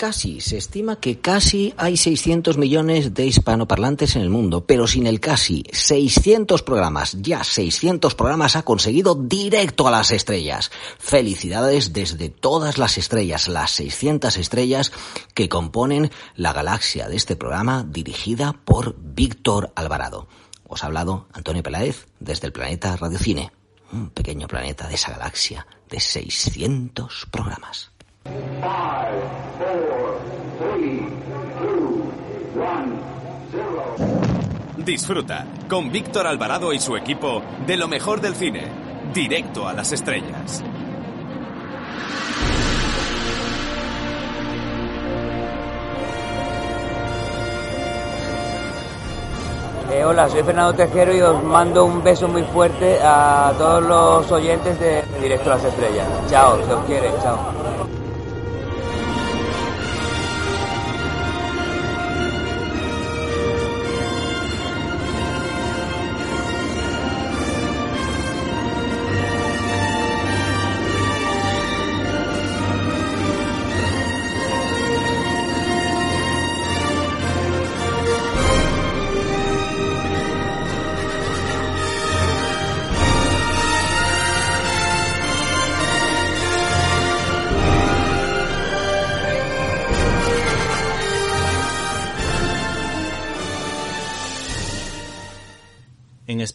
Casi, se estima que casi hay 600 millones de hispanoparlantes en el mundo, pero sin el casi 600 programas, ya 600 programas ha conseguido directo a las estrellas. Felicidades desde todas las estrellas, las 600 estrellas que componen la galaxia de este programa dirigida por Víctor Alvarado. Os ha hablado Antonio Peláez desde el planeta Radiocine, un pequeño planeta de esa galaxia de 600 programas. Disfruta con Víctor Alvarado y su equipo de lo mejor del cine, directo a las estrellas. Eh, hola, soy Fernando Tejero y os mando un beso muy fuerte a todos los oyentes de Directo a las Estrellas. Chao, se os quiere, chao.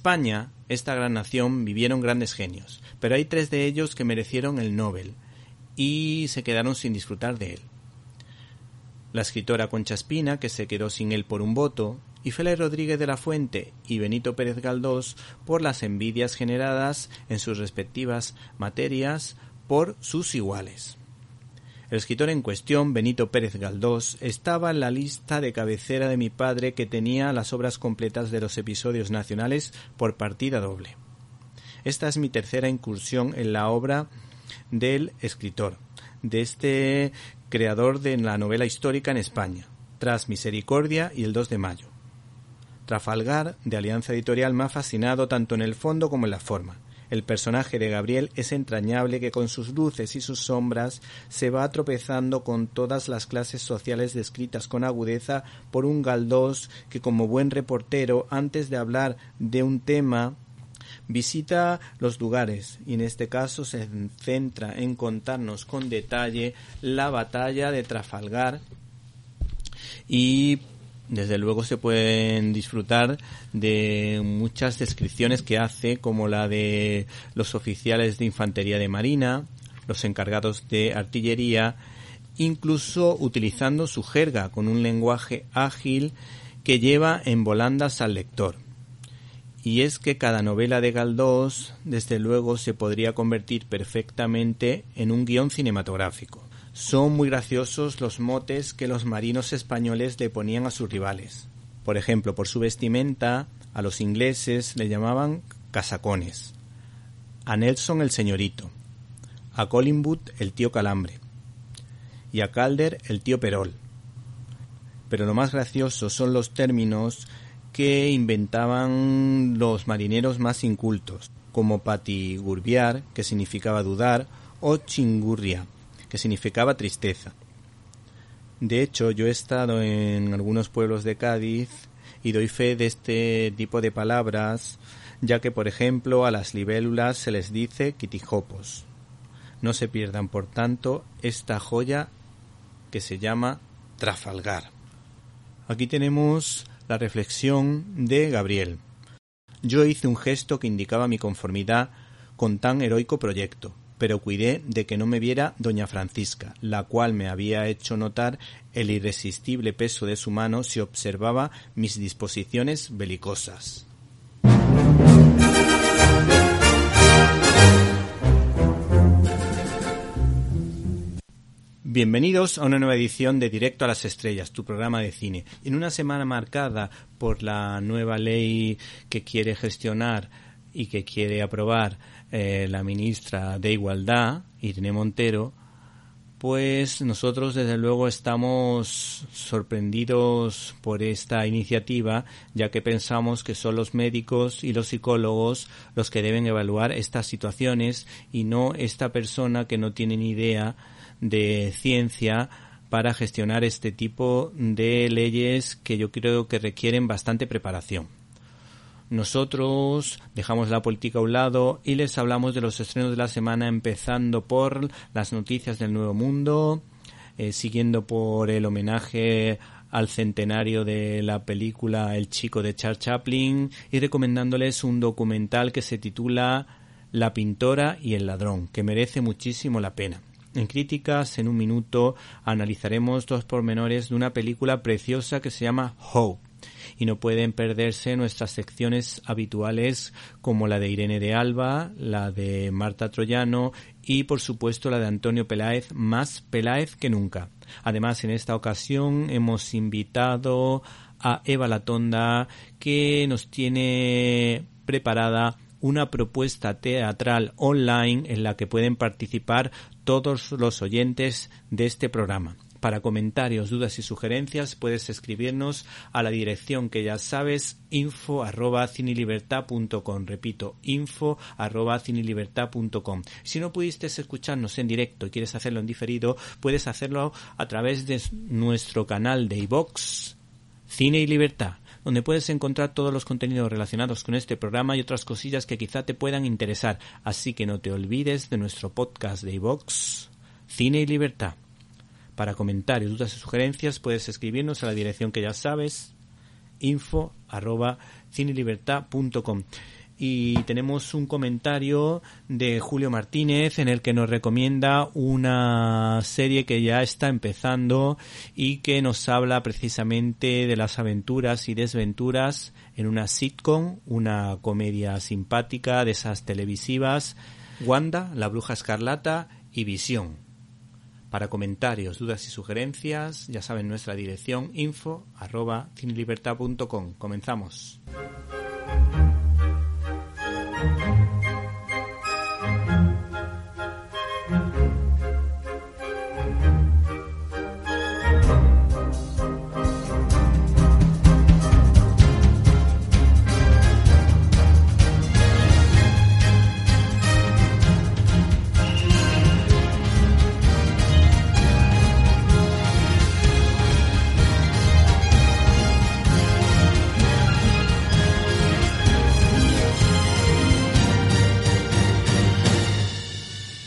España, esta gran nación, vivieron grandes genios, pero hay tres de ellos que merecieron el Nobel y se quedaron sin disfrutar de él. La escritora Concha Espina, que se quedó sin él por un voto, y Félix Rodríguez de la Fuente y Benito Pérez Galdós por las envidias generadas en sus respectivas materias por sus iguales. El escritor en cuestión, Benito Pérez Galdós, estaba en la lista de cabecera de mi padre que tenía las obras completas de los episodios nacionales por partida doble. Esta es mi tercera incursión en la obra del escritor, de este creador de la novela histórica en España, tras Misericordia y el 2 de mayo. Trafalgar, de Alianza Editorial, me ha fascinado tanto en el fondo como en la forma. El personaje de Gabriel es entrañable que con sus luces y sus sombras se va tropezando con todas las clases sociales descritas con agudeza por un Galdós que como buen reportero, antes de hablar de un tema, visita los lugares y en este caso se centra en contarnos con detalle la batalla de Trafalgar y desde luego se pueden disfrutar de muchas descripciones que hace, como la de los oficiales de infantería de marina, los encargados de artillería, incluso utilizando su jerga con un lenguaje ágil que lleva en volandas al lector. Y es que cada novela de Galdós, desde luego, se podría convertir perfectamente en un guion cinematográfico. Son muy graciosos los motes que los marinos españoles le ponían a sus rivales. Por ejemplo, por su vestimenta, a los ingleses le llamaban casacones, a Nelson el señorito, a Collingwood el tío Calambre y a Calder el tío Perol. Pero lo más gracioso son los términos que inventaban los marineros más incultos, como patigurbiar, que significaba dudar, o chingurria, que significaba tristeza. De hecho, yo he estado en algunos pueblos de Cádiz y doy fe de este tipo de palabras, ya que, por ejemplo, a las libélulas se les dice quitijopos. No se pierdan, por tanto, esta joya que se llama Trafalgar. Aquí tenemos la reflexión de Gabriel. Yo hice un gesto que indicaba mi conformidad con tan heroico proyecto, pero cuidé de que no me viera doña Francisca, la cual me había hecho notar el irresistible peso de su mano si observaba mis disposiciones belicosas. Bienvenidos a una nueva edición de Directo a las Estrellas, tu programa de cine. En una semana marcada por la nueva ley que quiere gestionar y que quiere aprobar eh, la ministra de Igualdad, Irene Montero, pues nosotros desde luego estamos sorprendidos por esta iniciativa, ya que pensamos que son los médicos y los psicólogos los que deben evaluar estas situaciones y no esta persona que no tiene ni idea de ciencia para gestionar este tipo de leyes que yo creo que requieren bastante preparación. Nosotros dejamos la política a un lado y les hablamos de los estrenos de la semana empezando por las noticias del Nuevo Mundo, eh, siguiendo por el homenaje al centenario de la película El chico de Charles Chaplin y recomendándoles un documental que se titula La pintora y el ladrón, que merece muchísimo la pena. En críticas, en un minuto, analizaremos dos pormenores de una película preciosa que se llama Hope y no pueden perderse nuestras secciones habituales como la de Irene de Alba, la de Marta Troyano y por supuesto la de Antonio Peláez, más Peláez que nunca. Además, en esta ocasión hemos invitado a Eva Latonda que nos tiene preparada una propuesta teatral online en la que pueden participar todos los oyentes de este programa. Para comentarios, dudas y sugerencias puedes escribirnos a la dirección que ya sabes info arroba Repito, info arroba Si no pudiste escucharnos en directo y quieres hacerlo en diferido, puedes hacerlo a través de nuestro canal de iVox Cine y Libertad donde puedes encontrar todos los contenidos relacionados con este programa y otras cosillas que quizá te puedan interesar. Así que no te olvides de nuestro podcast de iVox Cine y Libertad. Para comentarios, dudas y sugerencias puedes escribirnos a la dirección que ya sabes, info arroba cinelibertad.com. Y tenemos un comentario de Julio Martínez en el que nos recomienda una serie que ya está empezando y que nos habla precisamente de las aventuras y desventuras en una sitcom, una comedia simpática de esas televisivas, Wanda, la bruja escarlata y Visión. Para comentarios, dudas y sugerencias, ya saben nuestra dirección info arroba Comenzamos.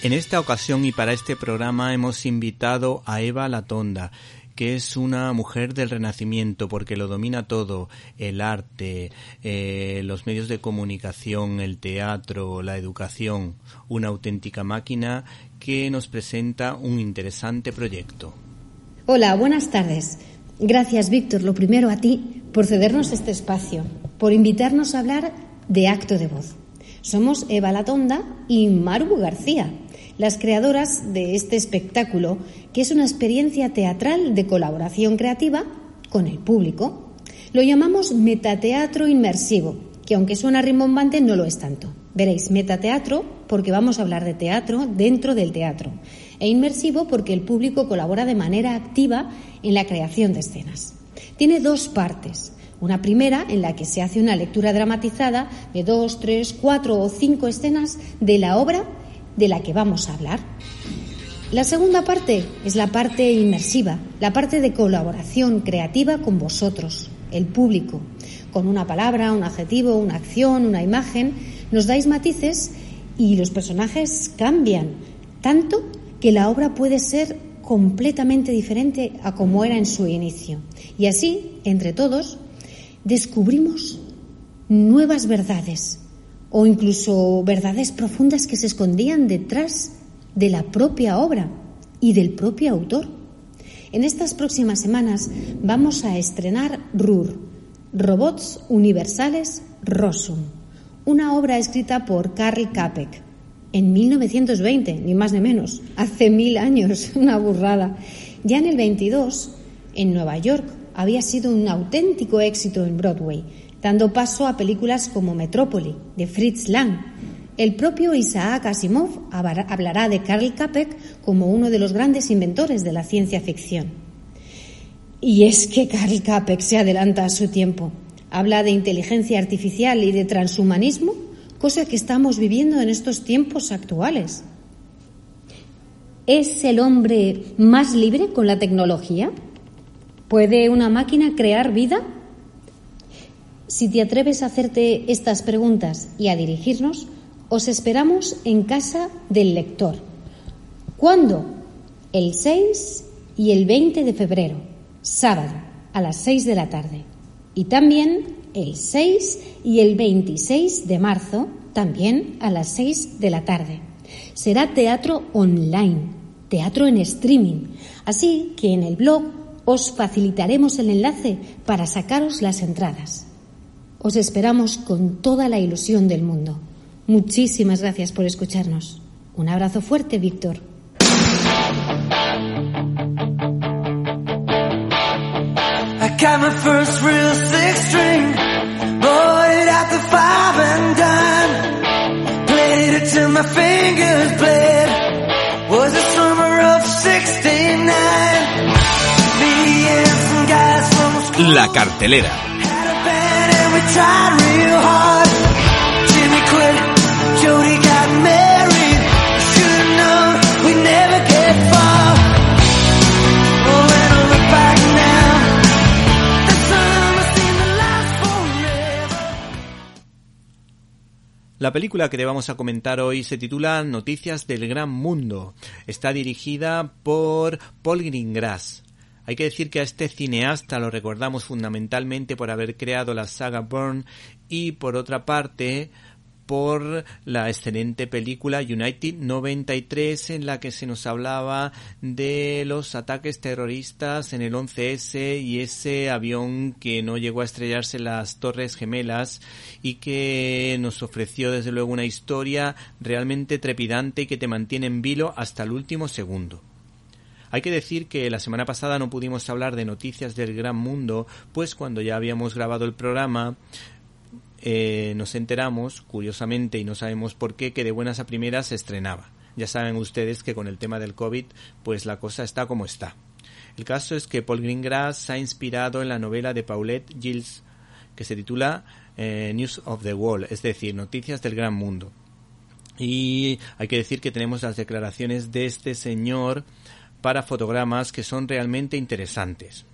En esta ocasión y para este programa hemos invitado a Eva Latonda, que es una mujer del renacimiento porque lo domina todo, el arte, eh, los medios de comunicación, el teatro, la educación, una auténtica máquina que nos presenta un interesante proyecto. Hola, buenas tardes. Gracias, Víctor, lo primero a ti por cedernos este espacio, por invitarnos a hablar de acto de voz. Somos Eva Latonda y Maru García las creadoras de este espectáculo, que es una experiencia teatral de colaboración creativa con el público. Lo llamamos metateatro inmersivo, que aunque suena rimbombante no lo es tanto. Veréis, metateatro porque vamos a hablar de teatro dentro del teatro e inmersivo porque el público colabora de manera activa en la creación de escenas. Tiene dos partes. Una primera en la que se hace una lectura dramatizada de dos, tres, cuatro o cinco escenas de la obra de la que vamos a hablar. La segunda parte es la parte inmersiva, la parte de colaboración creativa con vosotros, el público. Con una palabra, un adjetivo, una acción, una imagen, nos dais matices y los personajes cambian, tanto que la obra puede ser completamente diferente a como era en su inicio. Y así, entre todos, descubrimos nuevas verdades, o incluso verdades profundas que se escondían detrás de la propia obra y del propio autor. En estas próximas semanas vamos a estrenar RUR, Robots Universales Rossum, una obra escrita por Karl Kapek en 1920, ni más ni menos, hace mil años, una burrada. Ya en el 22, en Nueva York, había sido un auténtico éxito en Broadway dando paso a películas como Metrópoli, de Fritz Lang. El propio Isaac Asimov hablará de Karl Kapek como uno de los grandes inventores de la ciencia ficción. Y es que Karl Kapek se adelanta a su tiempo. Habla de inteligencia artificial y de transhumanismo, cosa que estamos viviendo en estos tiempos actuales. ¿Es el hombre más libre con la tecnología? ¿Puede una máquina crear vida? Si te atreves a hacerte estas preguntas y a dirigirnos, os esperamos en casa del lector. ¿Cuándo? El 6 y el 20 de febrero, sábado, a las 6 de la tarde. Y también el 6 y el 26 de marzo, también a las 6 de la tarde. Será teatro online, teatro en streaming. Así que en el blog os facilitaremos el enlace para sacaros las entradas. Os esperamos con toda la ilusión del mundo. Muchísimas gracias por escucharnos. Un abrazo fuerte, Víctor. Fingers bled. Was the summer of 69. La cartelera. La película que te vamos a comentar hoy se titula Noticias del Gran Mundo. Está dirigida por Paul Greengrass. Hay que decir que a este cineasta lo recordamos fundamentalmente por haber creado la saga Bourne y por otra parte por la excelente película United 93 en la que se nos hablaba de los ataques terroristas en el 11S y ese avión que no llegó a estrellarse las Torres Gemelas y que nos ofreció desde luego una historia realmente trepidante y que te mantiene en vilo hasta el último segundo. Hay que decir que la semana pasada no pudimos hablar de noticias del gran mundo, pues cuando ya habíamos grabado el programa eh, nos enteramos, curiosamente, y no sabemos por qué, que de buenas a primeras se estrenaba. Ya saben ustedes que con el tema del COVID, pues la cosa está como está. El caso es que Paul Greengrass se ha inspirado en la novela de Paulette Gilles, que se titula eh, News of the World, es decir, Noticias del Gran Mundo. Y hay que decir que tenemos las declaraciones de este señor para fotogramas que son realmente interesantes.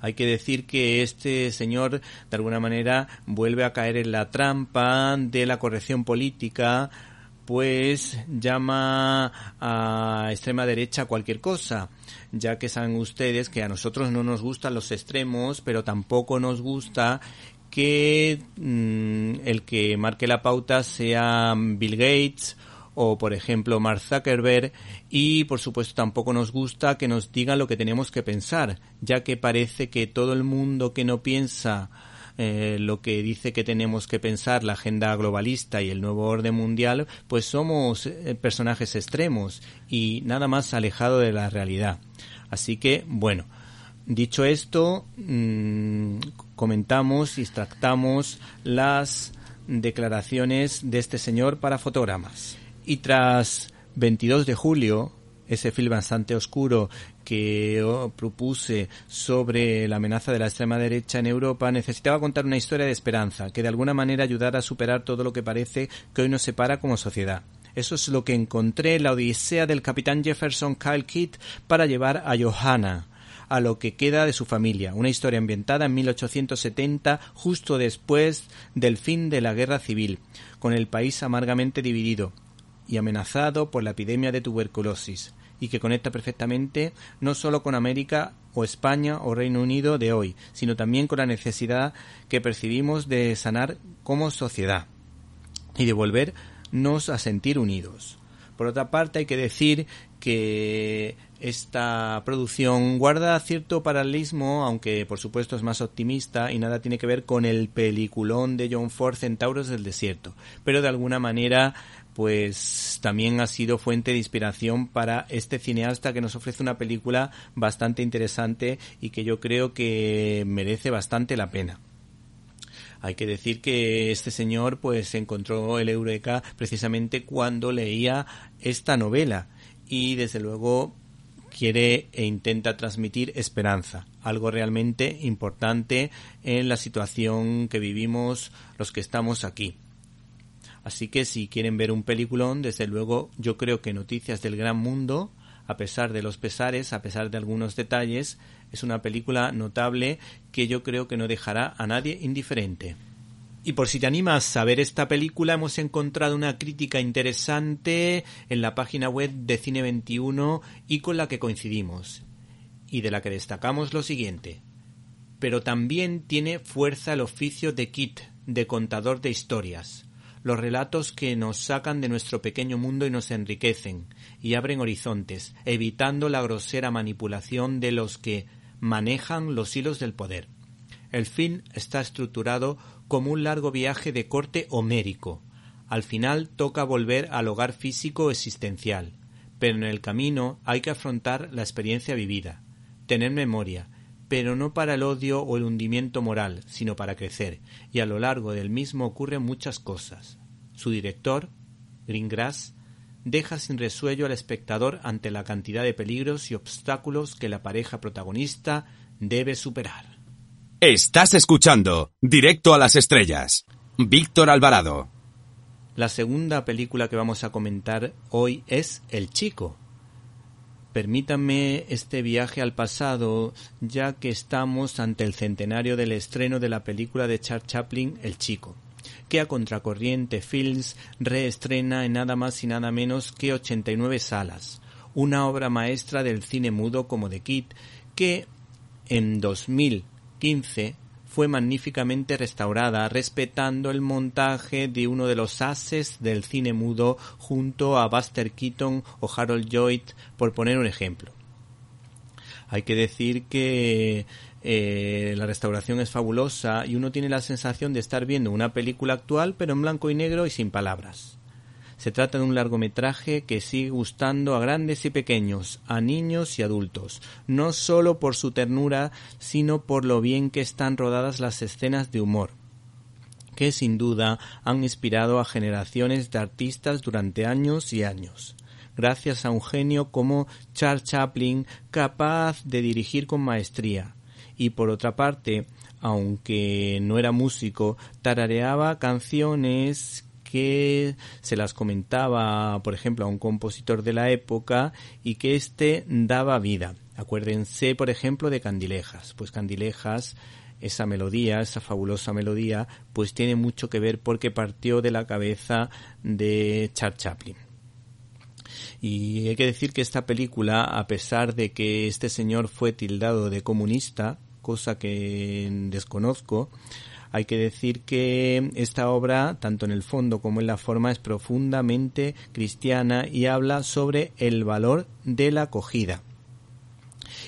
Hay que decir que este señor, de alguna manera, vuelve a caer en la trampa de la corrección política, pues llama a extrema derecha cualquier cosa, ya que saben ustedes que a nosotros no nos gustan los extremos, pero tampoco nos gusta que mm, el que marque la pauta sea Bill Gates o por ejemplo Mark Zuckerberg y por supuesto tampoco nos gusta que nos digan lo que tenemos que pensar, ya que parece que todo el mundo que no piensa eh, lo que dice que tenemos que pensar la agenda globalista y el nuevo orden mundial, pues somos eh, personajes extremos y nada más alejado de la realidad. Así que, bueno, dicho esto, mmm, comentamos y extractamos las declaraciones de este señor para fotogramas. Y tras 22 de julio, ese film bastante oscuro que oh, propuse sobre la amenaza de la extrema derecha en Europa, necesitaba contar una historia de esperanza que de alguna manera ayudara a superar todo lo que parece que hoy nos separa como sociedad. Eso es lo que encontré en la odisea del capitán Jefferson Kyle Kidd para llevar a Johanna a lo que queda de su familia, una historia ambientada en 1870, justo después del fin de la guerra civil, con el país amargamente dividido y amenazado por la epidemia de tuberculosis, y que conecta perfectamente no solo con América o España o Reino Unido de hoy, sino también con la necesidad que percibimos de sanar como sociedad y de volvernos a sentir unidos. Por otra parte, hay que decir que esta producción guarda cierto paralelismo, aunque por supuesto es más optimista y nada tiene que ver con el peliculón de John Ford Centauros del Desierto, pero de alguna manera pues también ha sido fuente de inspiración para este cineasta que nos ofrece una película bastante interesante y que yo creo que merece bastante la pena. Hay que decir que este señor pues encontró el Eureka precisamente cuando leía esta novela y desde luego quiere e intenta transmitir esperanza, algo realmente importante en la situación que vivimos los que estamos aquí. Así que si quieren ver un peliculón, desde luego yo creo que Noticias del Gran Mundo, a pesar de los pesares, a pesar de algunos detalles, es una película notable que yo creo que no dejará a nadie indiferente. Y por si te animas a ver esta película, hemos encontrado una crítica interesante en la página web de Cine 21 y con la que coincidimos, y de la que destacamos lo siguiente. Pero también tiene fuerza el oficio de Kit, de contador de historias, los relatos que nos sacan de nuestro pequeño mundo y nos enriquecen, y abren horizontes, evitando la grosera manipulación de los que manejan los hilos del poder. El film está estructurado como un largo viaje de corte homérico. Al final toca volver al hogar físico existencial, pero en el camino hay que afrontar la experiencia vivida, tener memoria, pero no para el odio o el hundimiento moral, sino para crecer, y a lo largo del mismo ocurren muchas cosas. Su director, Greengrass, deja sin resuello al espectador ante la cantidad de peligros y obstáculos que la pareja protagonista debe superar. Estás escuchando Directo a las Estrellas. Víctor Alvarado. La segunda película que vamos a comentar hoy es El Chico. Permítanme este viaje al pasado, ya que estamos ante el centenario del estreno de la película de Charles Chaplin, El Chico, que a Contracorriente Films reestrena en nada más y nada menos que 89 salas, una obra maestra del cine mudo como de Kid, que en 2015 fue magníficamente restaurada, respetando el montaje de uno de los ases del cine mudo junto a Buster Keaton o Harold Lloyd, por poner un ejemplo. Hay que decir que eh, la restauración es fabulosa y uno tiene la sensación de estar viendo una película actual pero en blanco y negro y sin palabras. Se trata de un largometraje que sigue gustando a grandes y pequeños, a niños y adultos, no solo por su ternura, sino por lo bien que están rodadas las escenas de humor que sin duda han inspirado a generaciones de artistas durante años y años gracias a un genio como Charles Chaplin capaz de dirigir con maestría. Y por otra parte, aunque no era músico, tarareaba canciones que se las comentaba, por ejemplo, a un compositor de la época y que éste daba vida. Acuérdense, por ejemplo, de Candilejas. Pues Candilejas, esa melodía, esa fabulosa melodía, pues tiene mucho que ver porque partió de la cabeza de Charles Chaplin. Y hay que decir que esta película, a pesar de que este señor fue tildado de comunista, cosa que desconozco, hay que decir que esta obra, tanto en el fondo como en la forma, es profundamente cristiana y habla sobre el valor de la acogida.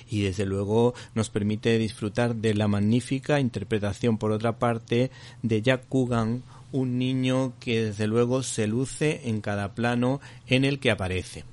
Y desde luego nos permite disfrutar de la magnífica interpretación, por otra parte, de Jack Coogan, un niño que desde luego se luce en cada plano en el que aparece.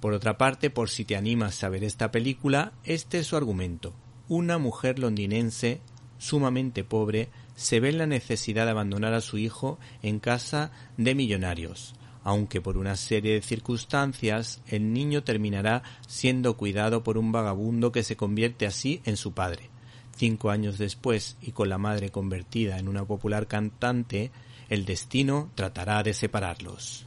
Por otra parte, por si te animas a ver esta película, este es su argumento. Una mujer londinense sumamente pobre se ve en la necesidad de abandonar a su hijo en casa de millonarios, aunque por una serie de circunstancias el niño terminará siendo cuidado por un vagabundo que se convierte así en su padre. Cinco años después, y con la madre convertida en una popular cantante, el destino tratará de separarlos.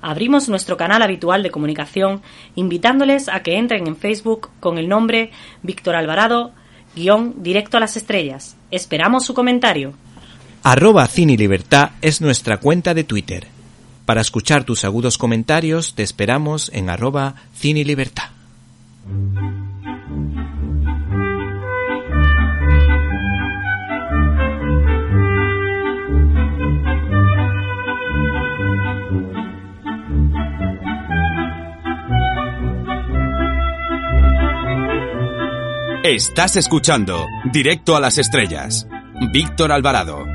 Abrimos nuestro canal habitual de comunicación invitándoles a que entren en Facebook con el nombre Víctor Alvarado guion directo a las estrellas. Esperamos su comentario. Arroba Cine Libertad es nuestra cuenta de Twitter. Para escuchar tus agudos comentarios te esperamos en arroba Cine Libertad. Estás escuchando Directo a las Estrellas. Víctor Alvarado.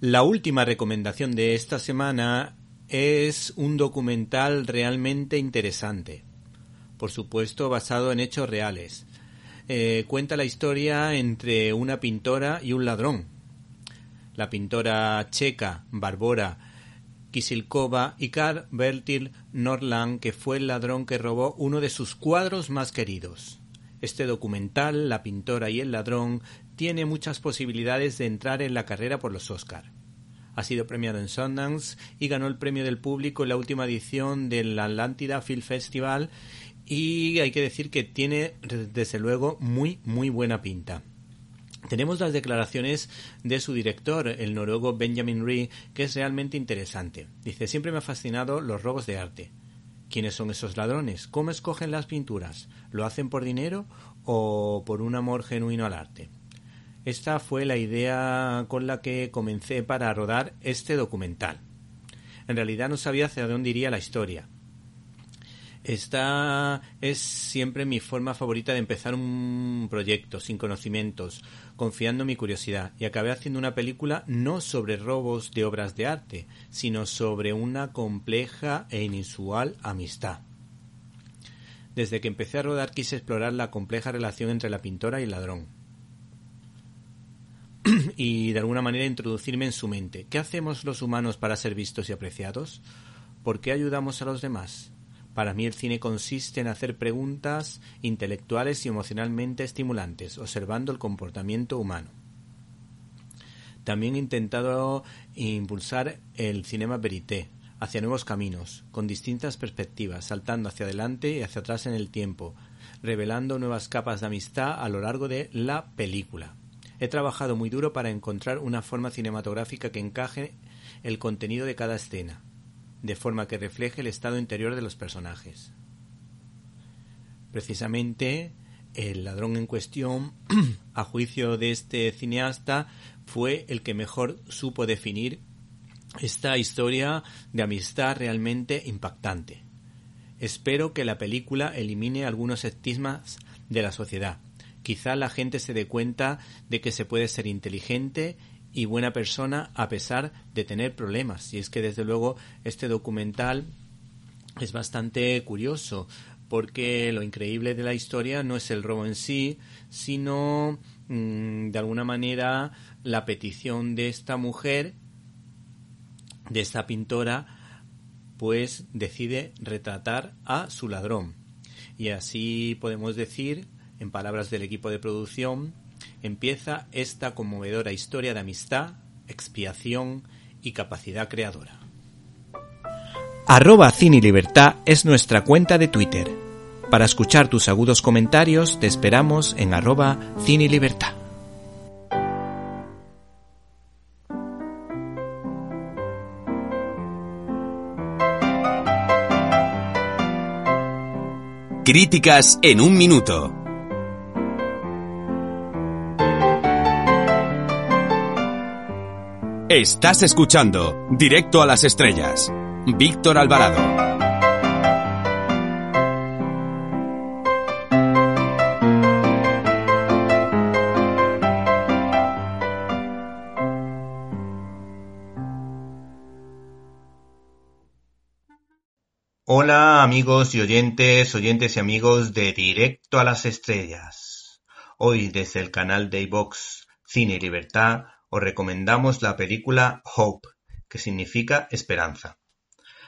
La última recomendación de esta semana es un documental realmente interesante, por supuesto basado en hechos reales. eh, cuenta la historia entre una pintora y un ladrón. La pintora checa Barbora Kisilkova y Karl Bertil Norland, que fue el ladrón que robó uno de sus cuadros más queridos. Este documental, La pintora y el ladrón, tiene muchas posibilidades de entrar en la carrera por los Oscar. Ha sido premiado en Sundance y ganó el premio del público en la última edición del Atlántida Film Festival y hay que decir que tiene desde luego muy muy buena pinta. Tenemos las declaraciones de su director, el noruego Benjamin Ree, que es realmente interesante. Dice, siempre me ha fascinado los robos de arte. ¿Quiénes son esos ladrones? ¿Cómo escogen las pinturas? ¿Lo hacen por dinero o por un amor genuino al arte? Esta fue la idea con la que comencé para rodar este documental. En realidad no sabía hacia dónde iría la historia. Esta es siempre mi forma favorita de empezar un proyecto sin conocimientos, confiando en mi curiosidad, y acabé haciendo una película no sobre robos de obras de arte, sino sobre una compleja e inusual amistad. Desde que empecé a rodar quise explorar la compleja relación entre la pintora y el ladrón. y de alguna manera introducirme en su mente. ¿Qué hacemos los humanos para ser vistos y apreciados? ¿Por qué ayudamos a los demás? Para mí el cine consiste en hacer preguntas intelectuales y emocionalmente estimulantes, observando el comportamiento humano. También he intentado impulsar el cinema verité hacia nuevos caminos, con distintas perspectivas, saltando hacia adelante y hacia atrás en el tiempo, revelando nuevas capas de amistad a lo largo de la película. He trabajado muy duro para encontrar una forma cinematográfica que encaje el contenido de cada escena, de forma que refleje el estado interior de los personajes. Precisamente, el ladrón en cuestión, a juicio de este cineasta, fue el que mejor supo definir esta historia de amistad realmente impactante. Espero que la película elimine algunos estigmas de la sociedad. Quizá la gente se dé cuenta de que se puede ser inteligente y buena persona a pesar de tener problemas. Y es que desde luego este documental es bastante curioso porque lo increíble de la historia no es el robo en sí, sino mm, de alguna manera la petición de esta mujer, de esta pintora, pues decide retratar a su ladrón. Y así podemos decir, en palabras del equipo de producción, empieza esta conmovedora historia de amistad, expiación y capacidad creadora. Arroba Cine Libertad es nuestra cuenta de Twitter. Para escuchar tus agudos comentarios te esperamos en arroba Cine Libertad. Críticas en un minuto. Estás escuchando Directo a las Estrellas. Víctor Alvarado. Hola amigos y oyentes, oyentes y amigos de Directo a las Estrellas. Hoy desde el canal de iVox Cine y Libertad os recomendamos la película Hope, que significa esperanza.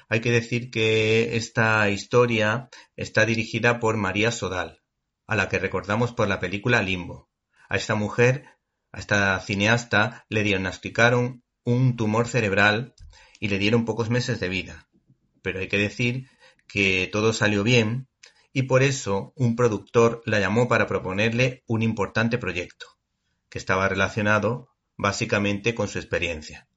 Hay que decir que esta historia está dirigida por María Sodal, a la que recordamos por la película Limbo. A esta mujer, a esta cineasta, le diagnosticaron un tumor cerebral y le dieron pocos meses de vida. Pero hay que decir que todo salió bien y por eso un productor la llamó para proponerle un importante proyecto, que estaba relacionado básicamente con su experiencia.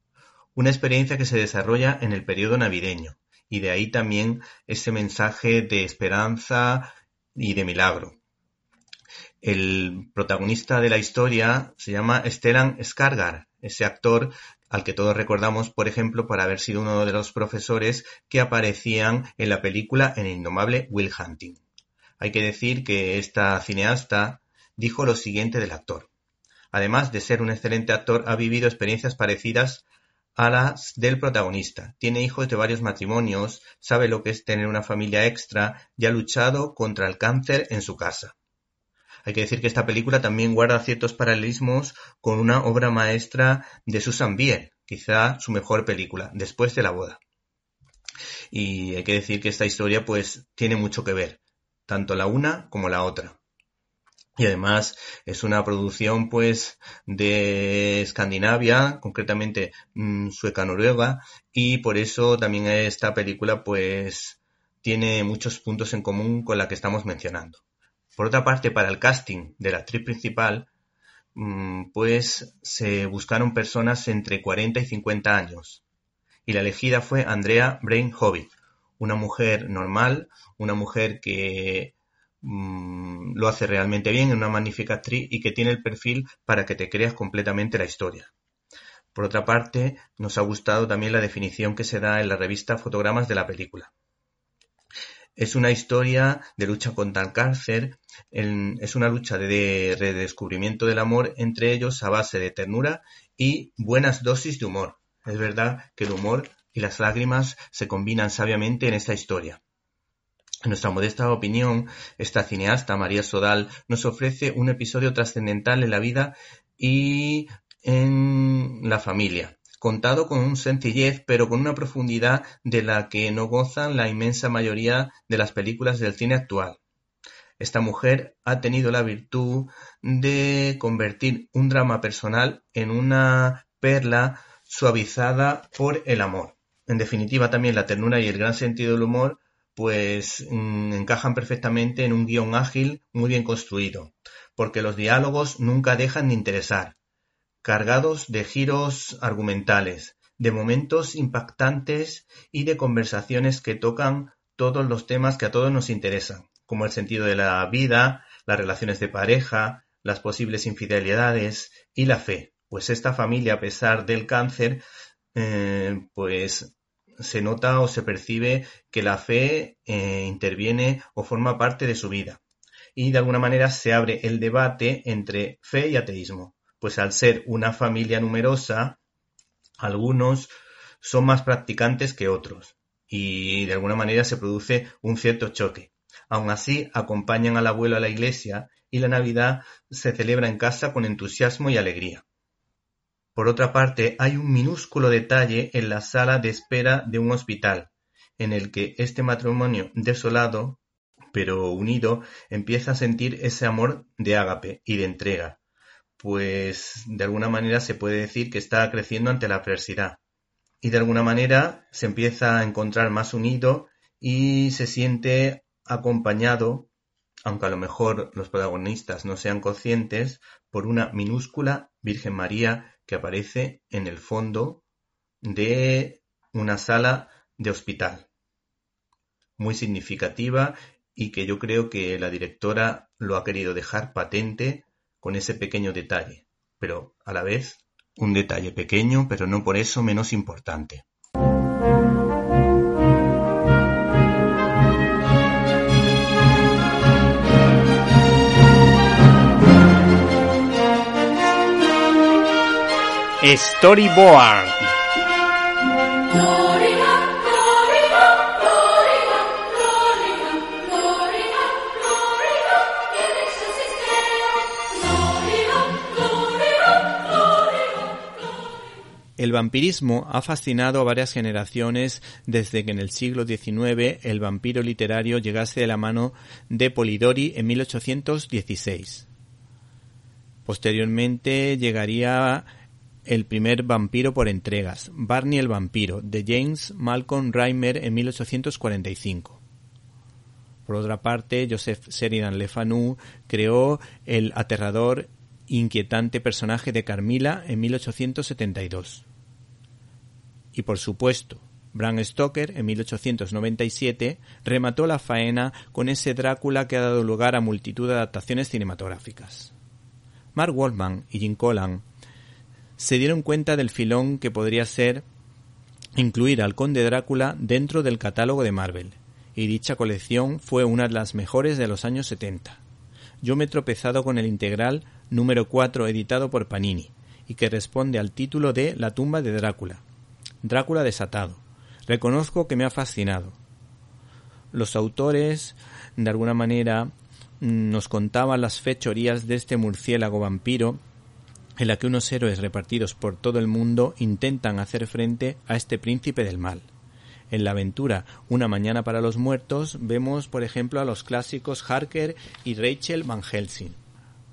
Una experiencia que se desarrolla en el periodo navideño, y de ahí también ese mensaje de esperanza y de milagro. El protagonista de la historia se llama Stellan Skargar, ese actor al que todos recordamos, por ejemplo, por haber sido uno de los profesores que aparecían en la película En el indomable Will Hunting. Hay que decir que esta cineasta dijo lo siguiente del actor. Además de ser un excelente actor, ha vivido experiencias parecidas a las del protagonista. Tiene hijos de varios matrimonios, sabe lo que es tener una familia extra y ha luchado contra el cáncer en su casa. Hay que decir que esta película también guarda ciertos paralelismos con una obra maestra de Susan Bier, quizá su mejor película, Después de la boda. Y hay que decir que esta historia pues tiene mucho que ver, tanto la una como la otra. Y además es una producción pues de Escandinavia, concretamente mm, sueca-noruega, y por eso también esta película pues tiene muchos puntos en común con la que estamos mencionando. Por otra parte, para el casting de la actriz principal, mm, pues se buscaron personas entre 40 y 50 años. Y la elegida fue Andrea Brain Hobbit, una mujer normal, una mujer que mm, lo hace realmente bien, una magnífica actriz y que tiene el perfil para que te creas completamente la historia. Por otra parte, nos ha gustado también la definición que se da en la revista Fotogramas de la película. Es una historia de lucha contra el cáncer, es una lucha de redescubrimiento del amor entre ellos a base de ternura y buenas dosis de humor. Es verdad que el humor y las lágrimas se combinan sabiamente en esta historia. En nuestra modesta opinión, esta cineasta, María Sodal, nos ofrece un episodio trascendental en la vida y en la familia contado con un sencillez pero con una profundidad de la que no gozan la inmensa mayoría de las películas del cine actual. Esta mujer ha tenido la virtud de convertir un drama personal en una perla suavizada por el amor. En definitiva, también la ternura y el gran sentido del humor pues mm, encajan perfectamente en un guion ágil muy bien construido, porque los diálogos nunca dejan de interesar, cargados de giros argumentales, de momentos impactantes y de conversaciones que tocan todos los temas que a todos nos interesan, como el sentido de la vida, las relaciones de pareja, las posibles infidelidades y la fe. Pues esta familia, a pesar del cáncer, eh, pues se nota o se percibe que la fe eh, interviene o forma parte de su vida. Y de alguna manera se abre el debate entre fe y ateísmo pues al ser una familia numerosa, algunos son más practicantes que otros y de alguna manera se produce un cierto choque. Aun así, acompañan al abuelo a la iglesia y la Navidad se celebra en casa con entusiasmo y alegría. Por otra parte, hay un minúsculo detalle en la sala de espera de un hospital, en el que este matrimonio desolado, pero unido, empieza a sentir ese amor de ágape y de entrega, pues de alguna manera se puede decir que está creciendo ante la adversidad. Y de alguna manera se empieza a encontrar más unido y se siente acompañado, aunque a lo mejor los protagonistas no sean conscientes, por una minúscula Virgen María que aparece en el fondo de una sala de hospital. Muy significativa y que yo creo que la directora lo ha querido dejar patente con ese pequeño detalle, pero a la vez un detalle pequeño, pero no por eso menos importante. Storyboard El vampirismo ha fascinado a varias generaciones desde que en el siglo XIX el vampiro literario llegase de la mano de Polidori en 1816. Posteriormente llegaría el primer vampiro por entregas, Barney el vampiro, de James Malcolm Reimer en 1845. Por otra parte, Joseph Sheridan Le Fanu creó el aterrador inquietante personaje de Carmila en 1872. Y por supuesto, Bram Stoker, en 1897, remató la faena con ese Drácula que ha dado lugar a multitud de adaptaciones cinematográficas. Mark Waldman y Jim Collan se dieron cuenta del filón que podría ser incluir al Conde Drácula dentro del catálogo de Marvel, y dicha colección fue una de las mejores de los años 70. Yo me he tropezado con el integral número 4 editado por Panini, y que responde al título de La tumba de Drácula, Drácula desatado. Reconozco que me ha fascinado. Los autores, de alguna manera, nos contaba las fechorías de este murciélago vampiro en la que unos héroes repartidos por todo el mundo intentan hacer frente a este príncipe del mal. En la aventura Una mañana para los muertos vemos, por ejemplo, a los clásicos Harker y Rachel Van Helsing.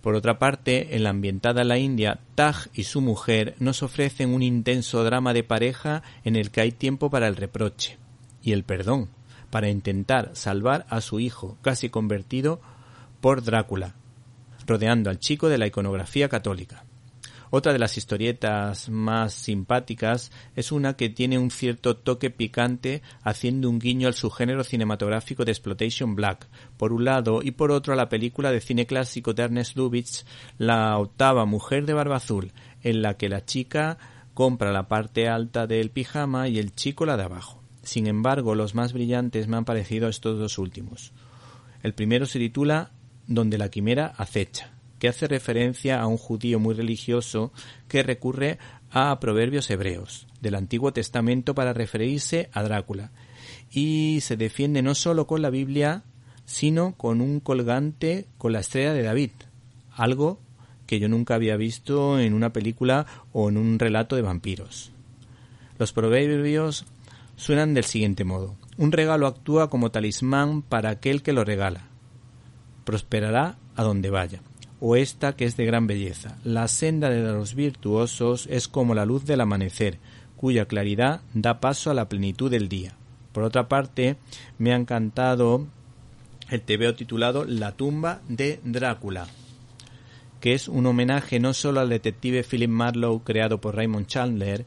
Por otra parte, en la ambientada la India, Taj y su mujer nos ofrecen un intenso drama de pareja en el que hay tiempo para el reproche y el perdón, para intentar salvar a su hijo, casi convertido por Drácula, rodeando al chico de la iconografía católica. Otra de las historietas más simpáticas es una que tiene un cierto toque picante haciendo un guiño al subgénero cinematográfico de Exploitation Black, por un lado, y por otro a la película de cine clásico de Ernest Lubitsch, La octava mujer de barba azul, en la que la chica compra la parte alta del pijama y el chico la de abajo. Sin embargo, los más brillantes me han parecido estos dos últimos. El primero se titula Donde la quimera acecha que hace referencia a un judío muy religioso que recurre a proverbios hebreos del Antiguo Testamento para referirse a Drácula y se defiende no solo con la Biblia sino con un colgante con la estrella de David, algo que yo nunca había visto en una película o en un relato de vampiros. Los proverbios suenan del siguiente modo. Un regalo actúa como talismán para aquel que lo regala. Prosperará a donde vaya o esta que es de gran belleza. La senda de los virtuosos es como la luz del amanecer, cuya claridad da paso a la plenitud del día. Por otra parte, me ha encantado el TVO titulado La tumba de Drácula, que es un homenaje no solo al detective Philip Marlowe creado por Raymond Chandler,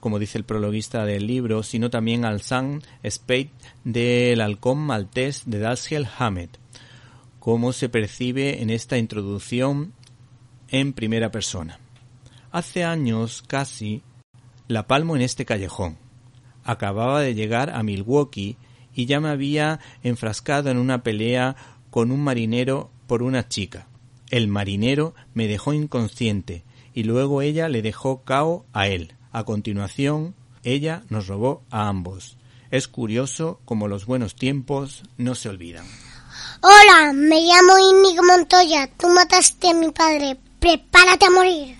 como dice el prologuista del libro, sino también al Sam Spade del halcón maltés de Dashiell Hammett cómo se percibe en esta introducción en primera persona. Hace años casi la palmo en este callejón. Acababa de llegar a Milwaukee y ya me había enfrascado en una pelea con un marinero por una chica. El marinero me dejó inconsciente y luego ella le dejó cao a él. A continuación, ella nos robó a ambos. Es curioso como los buenos tiempos no se olvidan. Hola, me llamo Inigo Montoya. Tú mataste a mi padre. Prepárate a morir.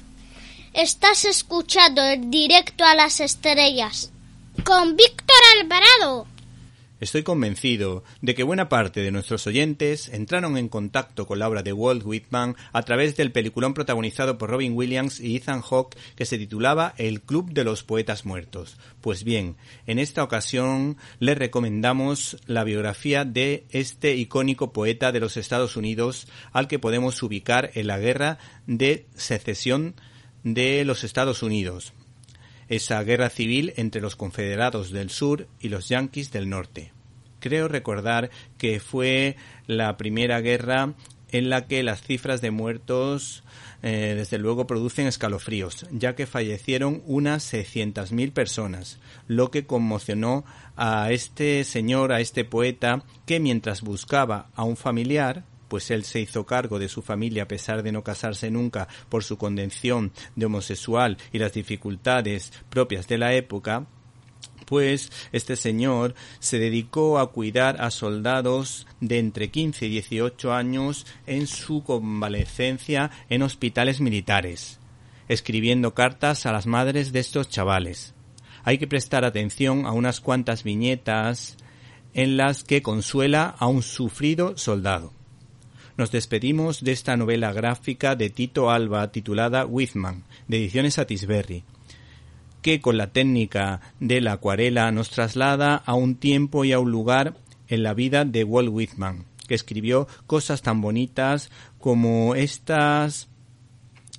Estás escuchando directo a las estrellas con Víctor Alvarado. Estoy convencido de que buena parte de nuestros oyentes entraron en contacto con la obra de Walt Whitman a través del peliculón protagonizado por Robin Williams y Ethan Hawke que se titulaba El Club de los Poetas Muertos. Pues bien, en esta ocasión les recomendamos la biografía de este icónico poeta de los Estados Unidos al que podemos ubicar en la guerra de secesión de los Estados Unidos esa guerra civil entre los confederados del sur y los yanquis del norte. Creo recordar que fue la primera guerra en la que las cifras de muertos eh, desde luego producen escalofríos, ya que fallecieron unas 600.000 personas, lo que conmocionó a este señor, a este poeta, que mientras buscaba a un familiar, pues él se hizo cargo de su familia a pesar de no casarse nunca por su condición de homosexual y las dificultades propias de la época, pues este señor se dedicó a cuidar a soldados de entre 15 y 18 años en su convalecencia en hospitales militares, escribiendo cartas a las madres de estos chavales. Hay que prestar atención a unas cuantas viñetas en las que consuela a un sufrido soldado nos despedimos de esta novela gráfica de Tito Alba titulada Whitman, de ediciones Satisberry, que con la técnica de la acuarela nos traslada a un tiempo y a un lugar en la vida de Walt Whitman, que escribió cosas tan bonitas como estas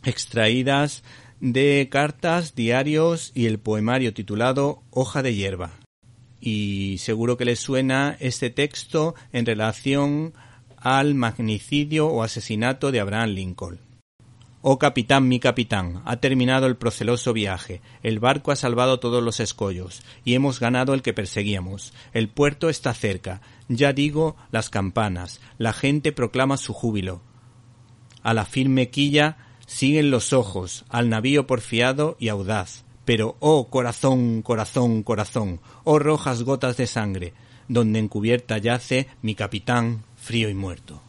extraídas de cartas, diarios y el poemario titulado Hoja de hierba. Y seguro que les suena este texto en relación al magnicidio o asesinato de Abraham Lincoln. Oh capitán, mi capitán, ha terminado el proceloso viaje, el barco ha salvado todos los escollos, y hemos ganado el que perseguíamos. El puerto está cerca, ya digo las campanas, la gente proclama su júbilo. A la firme quilla siguen los ojos, al navío porfiado y audaz. Pero, oh corazón, corazón, corazón, oh rojas gotas de sangre, donde encubierta yace mi capitán frío y muerto.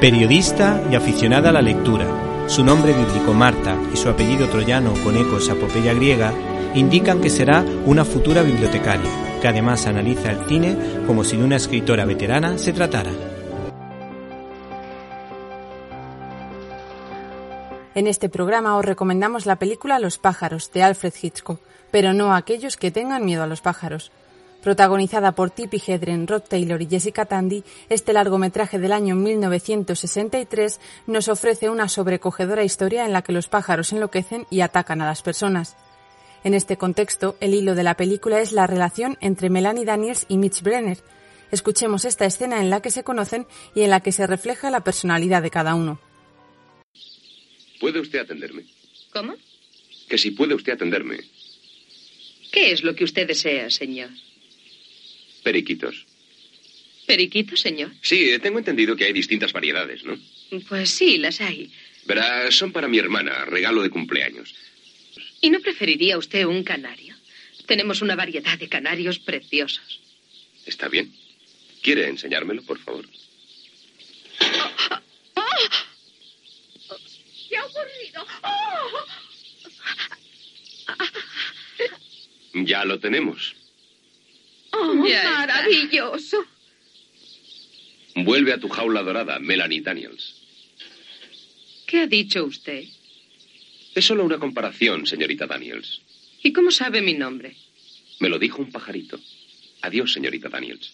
Periodista y aficionada a la lectura, su nombre bíblico Marta y su apellido troyano con ecos a Popeya griega indican que será una futura bibliotecaria, que además analiza el cine como si de una escritora veterana se tratara. En este programa os recomendamos la película Los pájaros de Alfred Hitchcock, pero no aquellos que tengan miedo a los pájaros. Protagonizada por Tippi Hedren, Rod Taylor y Jessica Tandy, este largometraje del año 1963 nos ofrece una sobrecogedora historia en la que los pájaros enloquecen y atacan a las personas. En este contexto, el hilo de la película es la relación entre Melanie Daniels y Mitch Brenner. Escuchemos esta escena en la que se conocen y en la que se refleja la personalidad de cada uno. ¿Puede usted atenderme? ¿Cómo? Que si puede usted atenderme. ¿Qué es lo que usted desea, señor? Periquitos. ¿Periquito, señor? Sí, eh, tengo entendido que hay distintas variedades, ¿no? Pues sí, las hay. Verá, son para mi hermana, regalo de cumpleaños. ¿Y no preferiría usted un canario? Tenemos una variedad de canarios preciosos. Está bien. ¿Quiere enseñármelo, por favor? ¿Qué ha ocurrido? Ya lo tenemos. ¡Oh, Ya está. maravilloso! Vuelve a tu jaula dorada, Melanie Daniels. ¿Qué ha dicho usted? Es solo una comparación, señorita Daniels. ¿Y cómo sabe mi nombre? Me lo dijo un pajarito. Adiós, señorita Daniels.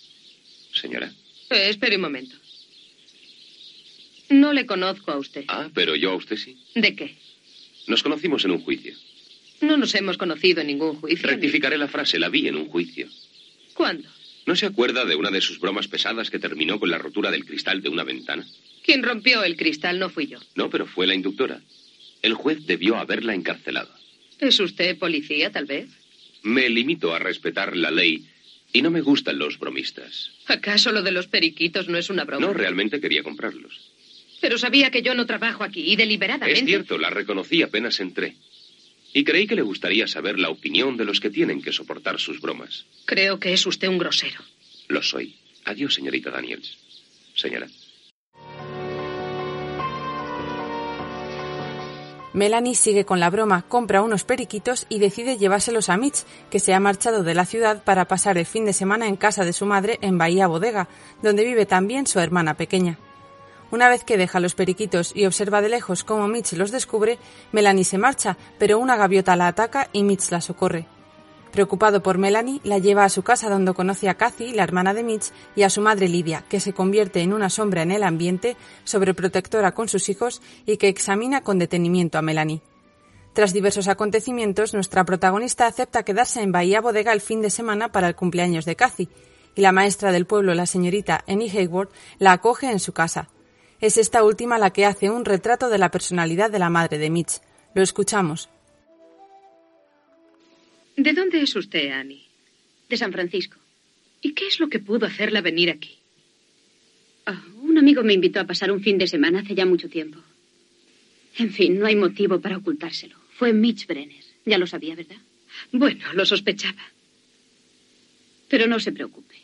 Señora. Eh, espere un momento. No le conozco a usted. Ah, pero yo a usted sí. ¿De qué? Nos conocimos en un juicio. No nos hemos conocido en ningún juicio. ni- Rectificaré la frase, la vi en un juicio. ¿Cuándo? ¿No se acuerda de una de sus bromas pesadas que terminó con la rotura del cristal de una ventana? Quien rompió el cristal no fui yo. No, pero fue la inductora. El juez debió haberla encarcelado. ¿Es usted policía, tal vez? Me limito a respetar la ley y no me gustan los bromistas. ¿Acaso lo de los periquitos no es una broma? No, realmente quería comprarlos. Pero sabía que yo no trabajo aquí y deliberadamente. Es cierto, la reconocí apenas entré. Y creí que le gustaría saber la opinión de los que tienen que soportar sus bromas. Creo que es usted un grosero. Lo soy. Adiós, señorita Daniels. Señora. Melanie sigue con la broma, compra unos periquitos y decide llevárselos a Mitch, que se ha marchado de la ciudad para pasar el fin de semana en casa de su madre en Bahía Bodega, donde vive también su hermana pequeña. Una vez que deja los periquitos y observa de lejos cómo Mitch los descubre, Melanie se marcha, pero una gaviota la ataca y Mitch la socorre. Preocupado por Melanie, la lleva a su casa donde conoce a Cathy, la hermana de Mitch, y a su madre Lidia, que se convierte en una sombra en el ambiente, sobreprotectora con sus hijos y que examina con detenimiento a Melanie. Tras diversos acontecimientos, nuestra protagonista acepta quedarse en Bahía Bodega el fin de semana para el cumpleaños de Cathy, y la maestra del pueblo, la señorita Annie Hayward, la acoge en su casa. Es esta última la que hace un retrato de la personalidad de la madre de Mitch. Lo escuchamos. ¿De dónde es usted, Annie? De San Francisco. ¿Y qué es lo que pudo hacerla venir aquí? Ah, un amigo me invitó a pasar un fin de semana hace ya mucho tiempo. En fin, no hay motivo para ocultárselo. Fue Mitch Brenner. Ya lo sabía, ¿verdad? Bueno, lo sospechaba. Pero no se preocupe.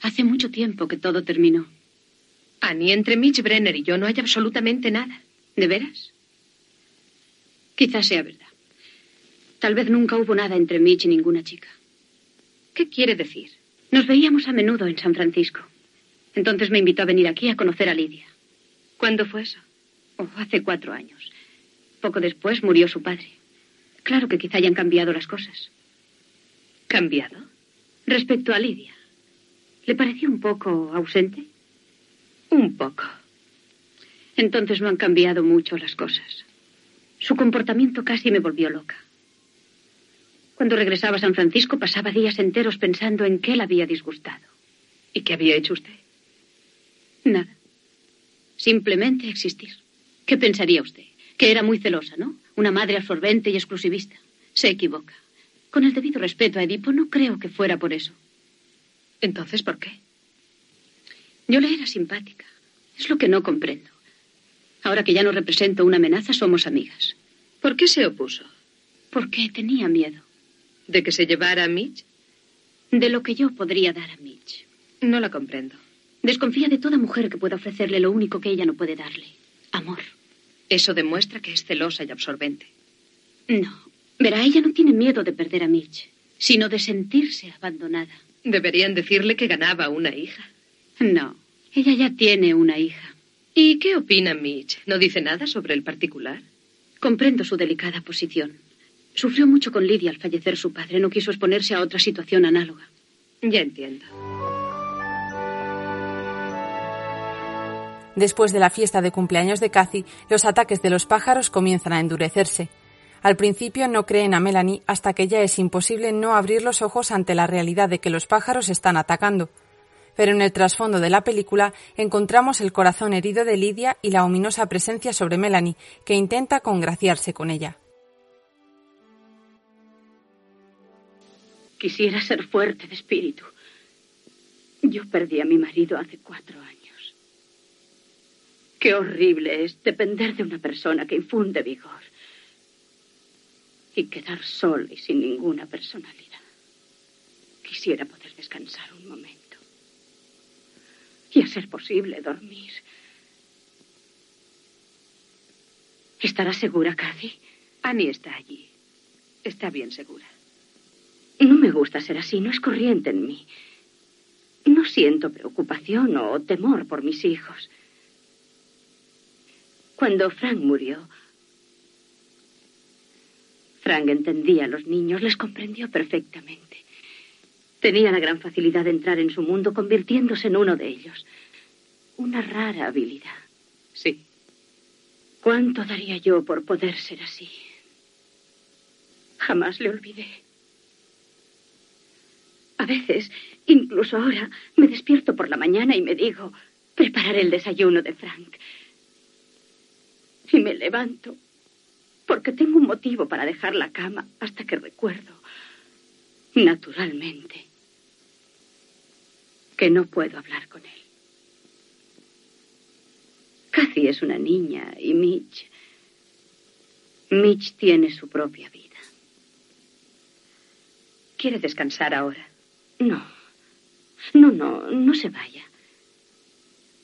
Hace mucho tiempo que todo terminó. Annie, entre Mitch Brenner y yo no hay absolutamente nada. ¿De veras? Quizás sea verdad. Tal vez nunca hubo nada entre Mitch y ninguna chica. ¿Qué quiere decir? Nos veíamos a menudo en San Francisco. Entonces me invitó a venir aquí a conocer a Lidia. ¿Cuándo fue eso? Oh, hace cuatro años. Poco después murió su padre. Claro que quizá hayan cambiado las cosas. ¿Cambiado? Respecto a Lidia. ¿Le pareció un poco ausente? Un poco. Entonces no han cambiado mucho las cosas. Su comportamiento casi me volvió loca. Cuando regresaba a San Francisco pasaba días enteros pensando en qué la había disgustado. ¿Y qué había hecho usted? Nada. Simplemente existir. ¿Qué pensaría usted? Que era muy celosa, ¿no? Una madre absorbente y exclusivista. Se equivoca. Con el debido respeto a Edipo, no creo que fuera por eso. Entonces, ¿por qué? Yo le era simpática. Es lo que no comprendo. Ahora que ya no represento una amenaza, somos amigas. ¿Por qué se opuso? Porque tenía miedo. ¿De que se llevara a Mitch? De lo que yo podría dar a Mitch. No la comprendo. Desconfía de toda mujer que pueda ofrecerle lo único que ella no puede darle. Amor. Eso demuestra que es celosa y absorbente. No. Verá, ella no tiene miedo de perder a Mitch, sino de sentirse abandonada. Deberían decirle que ganaba una hija. No. Ella ya tiene una hija. ¿Y qué opina Mitch? ¿No dice nada sobre el particular? Comprendo su delicada posición. Sufrió mucho con Lidia al fallecer su padre. No quiso exponerse a otra situación análoga. Ya entiendo. Después de la fiesta de cumpleaños de Cathy, los ataques de los pájaros comienzan a endurecerse. Al principio no creen a Melanie hasta que ya es imposible no abrir los ojos ante la realidad de que los pájaros están atacando. Pero en el trasfondo de la película encontramos el corazón herido de Lidia y la ominosa presencia sobre Melanie, que intenta congraciarse con ella. Quisiera ser fuerte de espíritu. Yo perdí a mi marido hace cuatro años. Qué horrible es depender de una persona que infunde vigor y quedar sola y sin ninguna personalidad. Quisiera poder descansar un momento y, a ser posible, dormir. ¿Estará segura, Cathy? Annie está allí. Está bien segura. No me gusta ser así, no es corriente en mí. No siento preocupación o temor por mis hijos. Cuando Frank murió, Frank entendía a los niños, les comprendió perfectamente. Tenía la gran facilidad de entrar en su mundo convirtiéndose en uno de ellos. Una rara habilidad. Sí. ¿Cuánto daría yo por poder ser así? Jamás le olvidé. A veces, incluso ahora, me despierto por la mañana y me digo, prepararé el desayuno de Frank y me levanto porque tengo un motivo para dejar la cama hasta que recuerdo, naturalmente, que no puedo hablar con él. Cathy es una niña y Mitch. Mitch tiene su propia vida. ¿Quiere descansar ahora? No. No, no, no se vaya.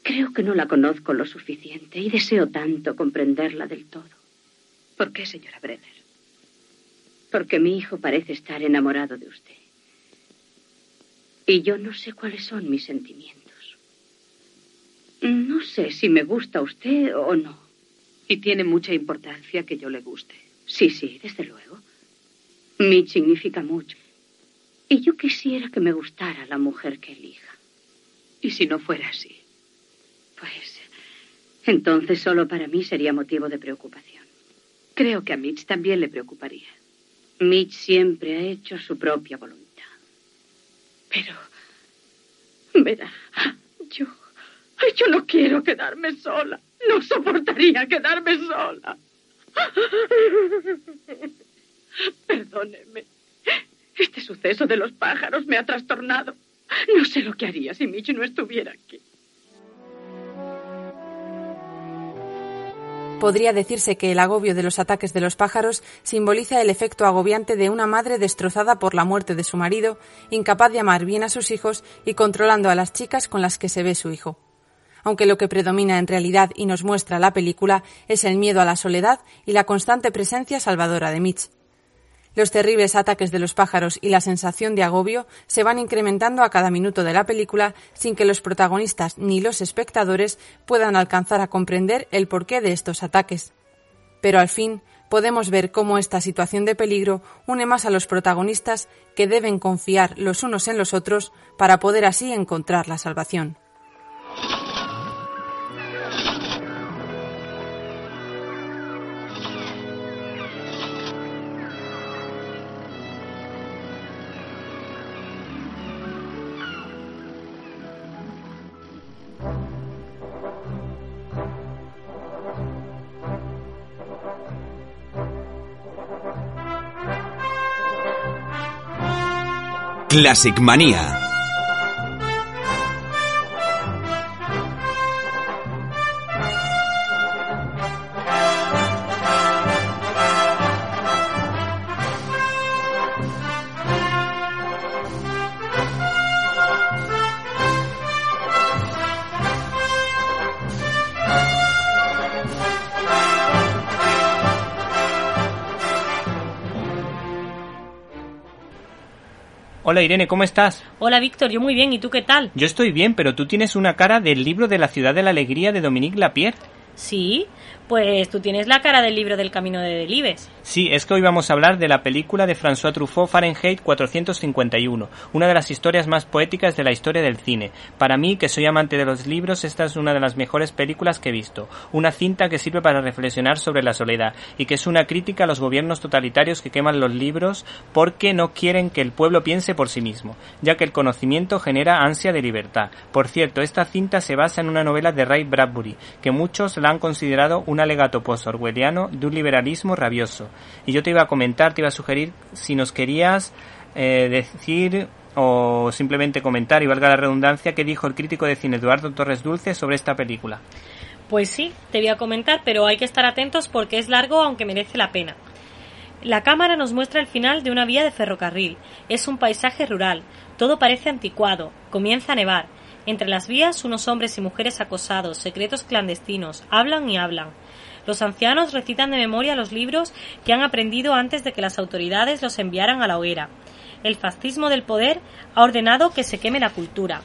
Creo que no la conozco lo suficiente y deseo tanto comprenderla del todo. ¿Por qué, señora Brenner? Porque mi hijo parece estar enamorado de usted. Y yo no sé cuáles son mis sentimientos. No sé si me gusta usted o no. Y tiene mucha importancia que yo le guste. Sí, sí, desde luego. Mitch significa mucho. Y yo quisiera que me gustara la mujer que elija. ¿Y si no fuera así? Pues entonces solo para mí sería motivo de preocupación. Creo que a Mitch también le preocuparía. Mitch siempre ha hecho su propia voluntad. Pero, verá, yo, yo no quiero quedarme sola. No soportaría quedarme sola. Perdóneme. Este suceso de los pájaros me ha trastornado. No sé lo que haría si Mitch no estuviera aquí. Podría decirse que el agobio de los ataques de los pájaros simboliza el efecto agobiante de una madre destrozada por la muerte de su marido, incapaz de amar bien a sus hijos y controlando a las chicas con las que se ve su hijo. Aunque lo que predomina en realidad y nos muestra la película es el miedo a la soledad y la constante presencia salvadora de Mitch. Los terribles ataques de los pájaros y la sensación de agobio se van incrementando a cada minuto de la película sin que los protagonistas ni los espectadores puedan alcanzar a comprender el porqué de estos ataques. Pero al fin podemos ver cómo esta situación de peligro une más a los protagonistas que deben confiar los unos en los otros para poder así encontrar la salvación. Classic Manía. Hola Irene, ¿cómo estás? Hola Víctor, yo muy bien, ¿y tú qué tal? Yo estoy bien, pero tú tienes una cara del libro de la ciudad de la alegría de Dominique Lapierre. Sí, pues tú tienes la cara del libro del camino de Delibes. Sí, es que hoy vamos a hablar de la película de François Truffaut Fahrenheit 451, una de las historias más poéticas de la historia del cine. Para mí, que soy amante de los libros, esta es una de las mejores películas que he visto. Una cinta que sirve para reflexionar sobre la soledad y que es una crítica a los gobiernos totalitarios que queman los libros porque no quieren que el pueblo piense por sí mismo, ya que el conocimiento genera ansia de libertad. Por cierto, esta cinta se basa en una novela de Ray Bradbury, que muchos la han considerado un alegato post-orwelliano de un liberalismo rabioso. Y yo te iba a comentar, te iba a sugerir si nos querías eh, decir o simplemente comentar, y valga la redundancia, qué dijo el crítico de cine Eduardo Torres Dulce sobre esta película. Pues sí, te voy a comentar, pero hay que estar atentos porque es largo aunque merece la pena. La cámara nos muestra el final de una vía de ferrocarril. Es un paisaje rural. Todo parece anticuado. Comienza a nevar. Entre las vías, unos hombres y mujeres acosados, secretos clandestinos, hablan y hablan. Los ancianos recitan de memoria los libros que han aprendido antes de que las autoridades los enviaran a la hoguera. El fascismo del poder ha ordenado que se queme la cultura.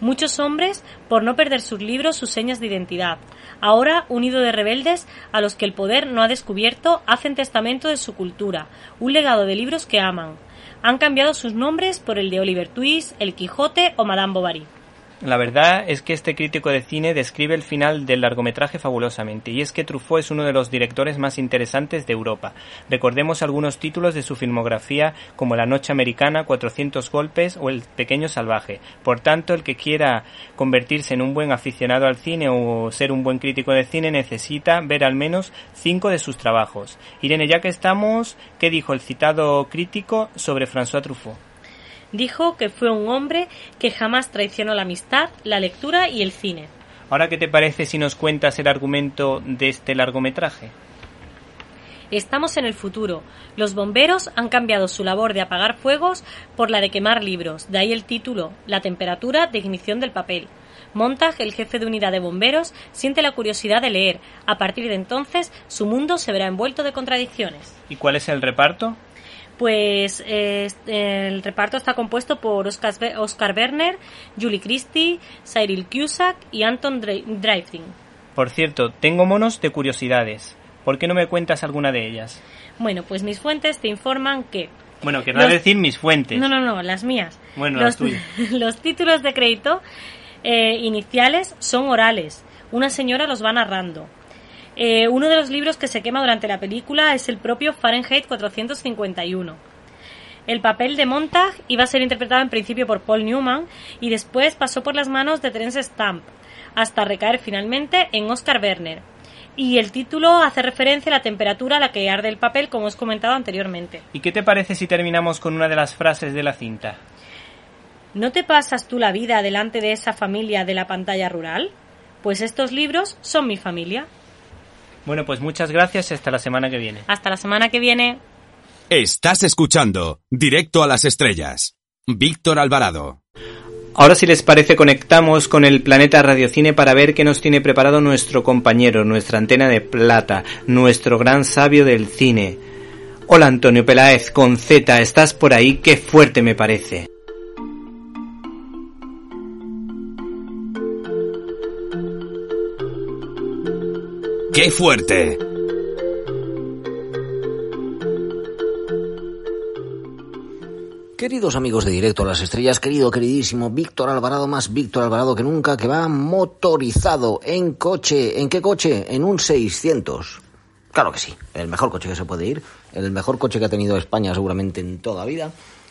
Muchos hombres, por no perder sus libros, sus señas de identidad. Ahora, unido de rebeldes a los que el poder no ha descubierto, hacen testamento de su cultura, un legado de libros que aman. Han cambiado sus nombres por el de Oliver Twist, El Quijote o Madame Bovary. La verdad es que este crítico de cine describe el final del largometraje fabulosamente, y es que Truffaut es uno de los directores más interesantes de Europa. Recordemos algunos títulos de su filmografía como La Noche Americana, 400 golpes o El Pequeño Salvaje. Por tanto, el que quiera convertirse en un buen aficionado al cine o ser un buen crítico de cine necesita ver al menos cinco de sus trabajos. Irene, ya que estamos, ¿qué dijo el citado crítico sobre François Truffaut? Dijo que fue un hombre que jamás traicionó la amistad, la lectura y el cine. Ahora, ¿qué te parece si nos cuentas el argumento de este largometraje? Estamos en el futuro. Los bomberos han cambiado su labor de apagar fuegos por la de quemar libros. De ahí el título, La temperatura de ignición del papel. Montag, el jefe de unidad de bomberos, siente la curiosidad de leer. A partir de entonces, su mundo se verá envuelto de contradicciones. ¿Y cuál es el reparto? Pues eh, el reparto está compuesto por Oscar, Oscar Werner, Julie Christie, Cyril Cusack y Anton Dreyfus. Por cierto, tengo monos de curiosidades. ¿Por qué no me cuentas alguna de ellas? Bueno, pues mis fuentes te informan que... Bueno, querrá decir mis fuentes. No, no, no, las mías. Bueno, los, las tuyas. los títulos de crédito eh, iniciales son orales. Una señora los va narrando. Eh, uno de los libros que se quema durante la película es el propio Fahrenheit 451. El papel de Montag iba a ser interpretado en principio por Paul Newman y después pasó por las manos de Terence Stamp, hasta recaer finalmente en Oscar Werner. Y el título hace referencia a la temperatura a la que arde el papel, como os comentado anteriormente. ¿Y qué te parece si terminamos con una de las frases de la cinta? ¿No te pasas tú la vida delante de esa familia de la pantalla rural? Pues estos libros son mi familia. Bueno, pues muchas gracias y hasta la semana que viene. Hasta la semana que viene. Estás escuchando Directo a las Estrellas. Víctor Alvarado. Ahora si les parece conectamos con el planeta Radiocine para ver qué nos tiene preparado nuestro compañero, nuestra antena de plata, nuestro gran sabio del cine. Hola Antonio Peláez, con Z, ¿estás por ahí? Qué fuerte me parece. ¡Qué fuerte! Queridos amigos de Directo a las Estrellas, querido, queridísimo Víctor Alvarado, más Víctor Alvarado que nunca, que va motorizado en coche. ¿En qué coche? En un 600. Claro que sí, el mejor coche que se puede ir, el mejor coche que ha tenido España seguramente en toda vida.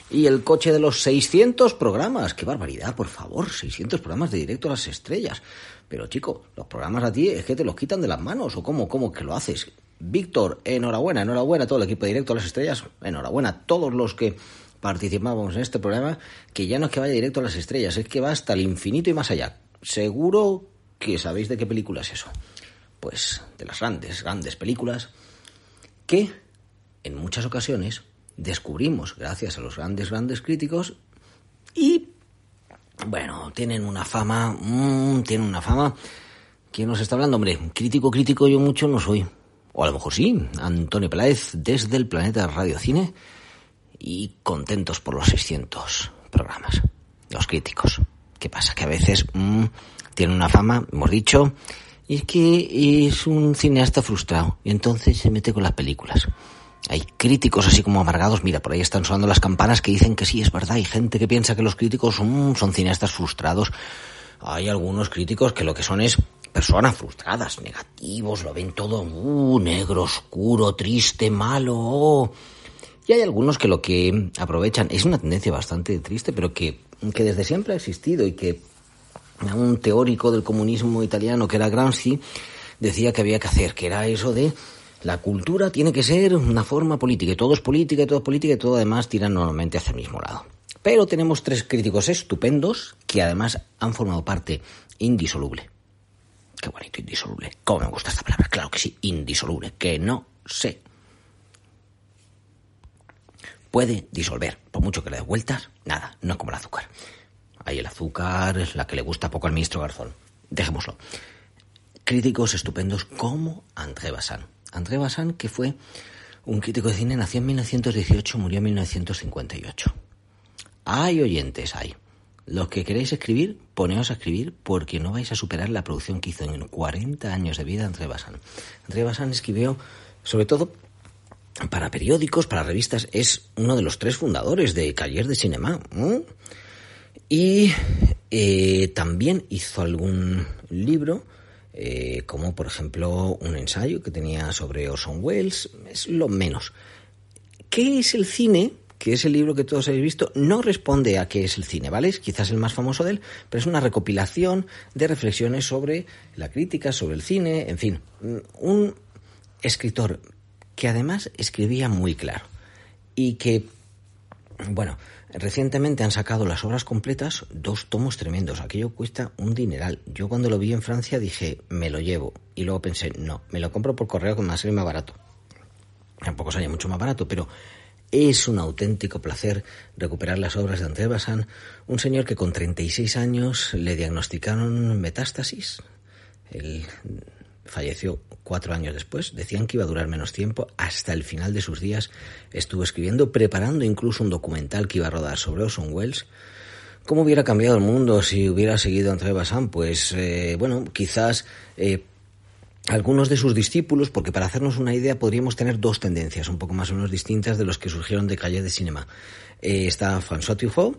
Y el coche de los 600 programas. ¡Qué barbaridad, por favor! 600 programas de Directo a las Estrellas. Pero chico, los programas a ti es que te los quitan de las manos. ¿O cómo, cómo que lo haces? Víctor, enhorabuena, enhorabuena a todo el equipo Directo a las Estrellas. Enhorabuena a todos los que participamos en este programa, que ya no es que vaya directo a las estrellas, es que va hasta el infinito y más allá. Seguro que sabéis de qué película es eso. Pues de las grandes, grandes películas que en muchas ocasiones descubrimos gracias a los grandes, grandes críticos y, bueno, tienen una fama, mmm, tienen una fama. ¿Quién nos está hablando? Hombre, crítico, crítico yo mucho no soy. O a lo mejor sí, Antonio Peláez desde el planeta Radio Cine y contentos por los 600 programas. Los críticos. ¿Qué pasa? Que a veces mmm, tienen una fama, hemos dicho, y es que es un cineasta frustrado y entonces se mete con las películas. Hay críticos así como amargados, mira, por ahí están sonando las campanas que dicen que sí, es verdad, hay gente que piensa que los críticos son, son cineastas frustrados. Hay algunos críticos que lo que son es personas frustradas, negativos, lo ven todo uh, negro, oscuro, triste, malo. oh. Y hay algunos que lo que aprovechan es una tendencia bastante triste, pero que, que desde siempre ha existido y que un teórico del comunismo italiano que era Gramsci decía que había que hacer, que era eso de la cultura tiene que ser una forma política, y todo es política, y todo es política, y todo además tira normalmente hacia el mismo lado. Pero tenemos tres críticos estupendos que además han formado parte indisoluble. Qué bonito, indisoluble. ¿Cómo me gusta esta palabra? Claro que sí, indisoluble. Que no sé. Puede disolver, por mucho que le dé vueltas, nada, no como el azúcar. Hay el azúcar, es la que le gusta poco al ministro Garzón. Dejémoslo. Críticos estupendos como André Bazin. André Bazin, que fue un crítico de cine, nació en 1918, murió en 1958. Hay oyentes, hay. Los que queréis escribir, poneos a escribir porque no vais a superar la producción que hizo en 40 años de vida André Bazin. André Bazin escribió, sobre todo, para periódicos, para revistas, es uno de los tres fundadores de Cahiers de Cinema. Y eh, también hizo algún libro, eh, como por ejemplo un ensayo que tenía sobre Orson Welles, es lo menos. ¿Qué es el cine? Que es el libro que todos habéis visto, no responde a qué es el cine, ¿vale? Es quizás el más famoso de él, pero es una recopilación de reflexiones sobre la crítica, sobre el cine, en fin. Un escritor que además escribía muy claro y que, bueno, Recientemente han sacado las obras completas, dos tomos tremendos. Aquello cuesta un dineral. Yo cuando lo vi en Francia dije, me lo llevo. Y luego pensé, no, me lo compro por correo que me va a salir más barato. Tampoco salía mucho más barato, pero es un auténtico placer recuperar las obras de André Bazin, un señor que con 36 años le diagnosticaron metástasis. Él falleció cuatro años después. Decían que iba a durar menos tiempo. Hasta el final de sus días estuvo escribiendo, preparando incluso un documental que iba a rodar sobre Orson Welles. ¿Cómo hubiera cambiado el mundo si hubiera seguido André? Pues, eh, bueno, quizás eh, algunos de sus discípulos, porque para hacernos una idea podríamos tener dos tendencias un poco más o menos distintas de los que surgieron de Calle de Cinema. Eh, está François Truffaut,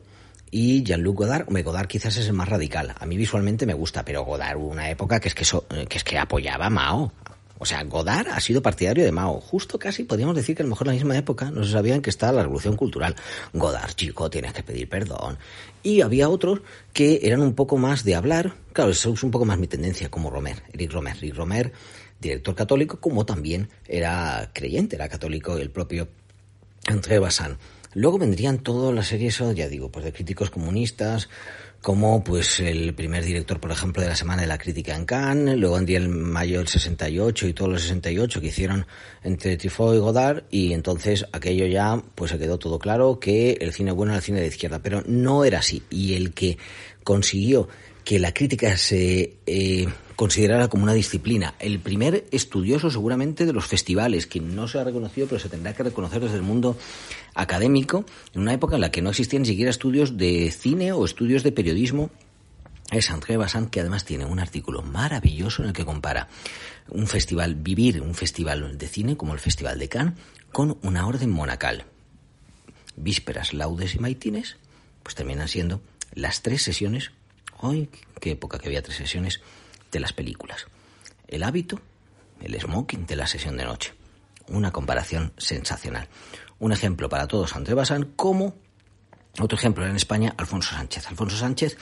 y Jean-Luc Godard, hombre, Godard quizás es el más radical. A mí visualmente me gusta, pero Godard una época que es que, que es que apoyaba a Mao. O sea, Godard ha sido partidario de Mao. Justo casi podríamos decir que a lo mejor en la misma época no se sabía en qué estaba la revolución cultural. Godard, chico, tienes que pedir perdón. Y había otros que eran un poco más de hablar. Claro, eso es un poco más mi tendencia, como Romer, Eric Romer. Eric Romer, director católico, como también era creyente, era católico el propio André Bazin. Luego vendrían todas las series, ya digo, pues de críticos comunistas, como pues el primer director, por ejemplo, de la Semana de la Crítica en Cannes, luego vendría el mayo del 68 y todos los 68 que hicieron entre Truffaut y Godard, y entonces aquello ya pues se quedó todo claro que el cine bueno era el cine de izquierda, pero no era así. Y el que consiguió que la crítica se eh, considerara como una disciplina. El primer estudioso seguramente de los festivales, que no se ha reconocido, pero se tendrá que reconocer desde el mundo académico, en una época en la que no existían ni siquiera estudios de cine o estudios de periodismo. Es André Bazin, que además tiene un artículo maravilloso en el que compara un festival, vivir un festival de cine como el Festival de Cannes, con una orden monacal. Vísperas, laudes y maitines, pues terminan siendo las tres sesiones Hoy, qué época que había tres sesiones de las películas. El hábito, el smoking de la sesión de noche. Una comparación sensacional. Un ejemplo para todos André Bazin, como otro ejemplo en España, Alfonso Sánchez. Alfonso Sánchez,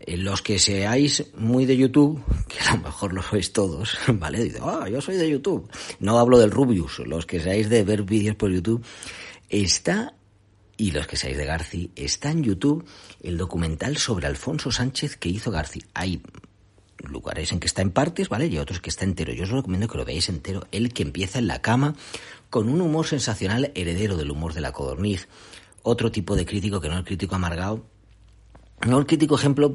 eh, los que seáis muy de YouTube, que a lo mejor lo sois todos, ¿vale? Dice, ah, yo soy de YouTube. No hablo del Rubius, los que seáis de ver vídeos por YouTube, está y los que seáis de Garci, está en YouTube el documental sobre Alfonso Sánchez que hizo Garci. Hay lugares en que está en partes, ¿vale? Y otros que está entero. Yo os recomiendo que lo veáis entero. El que empieza en la cama con un humor sensacional heredero del humor de la codorniz. Otro tipo de crítico que no el crítico amargado No el crítico ejemplo,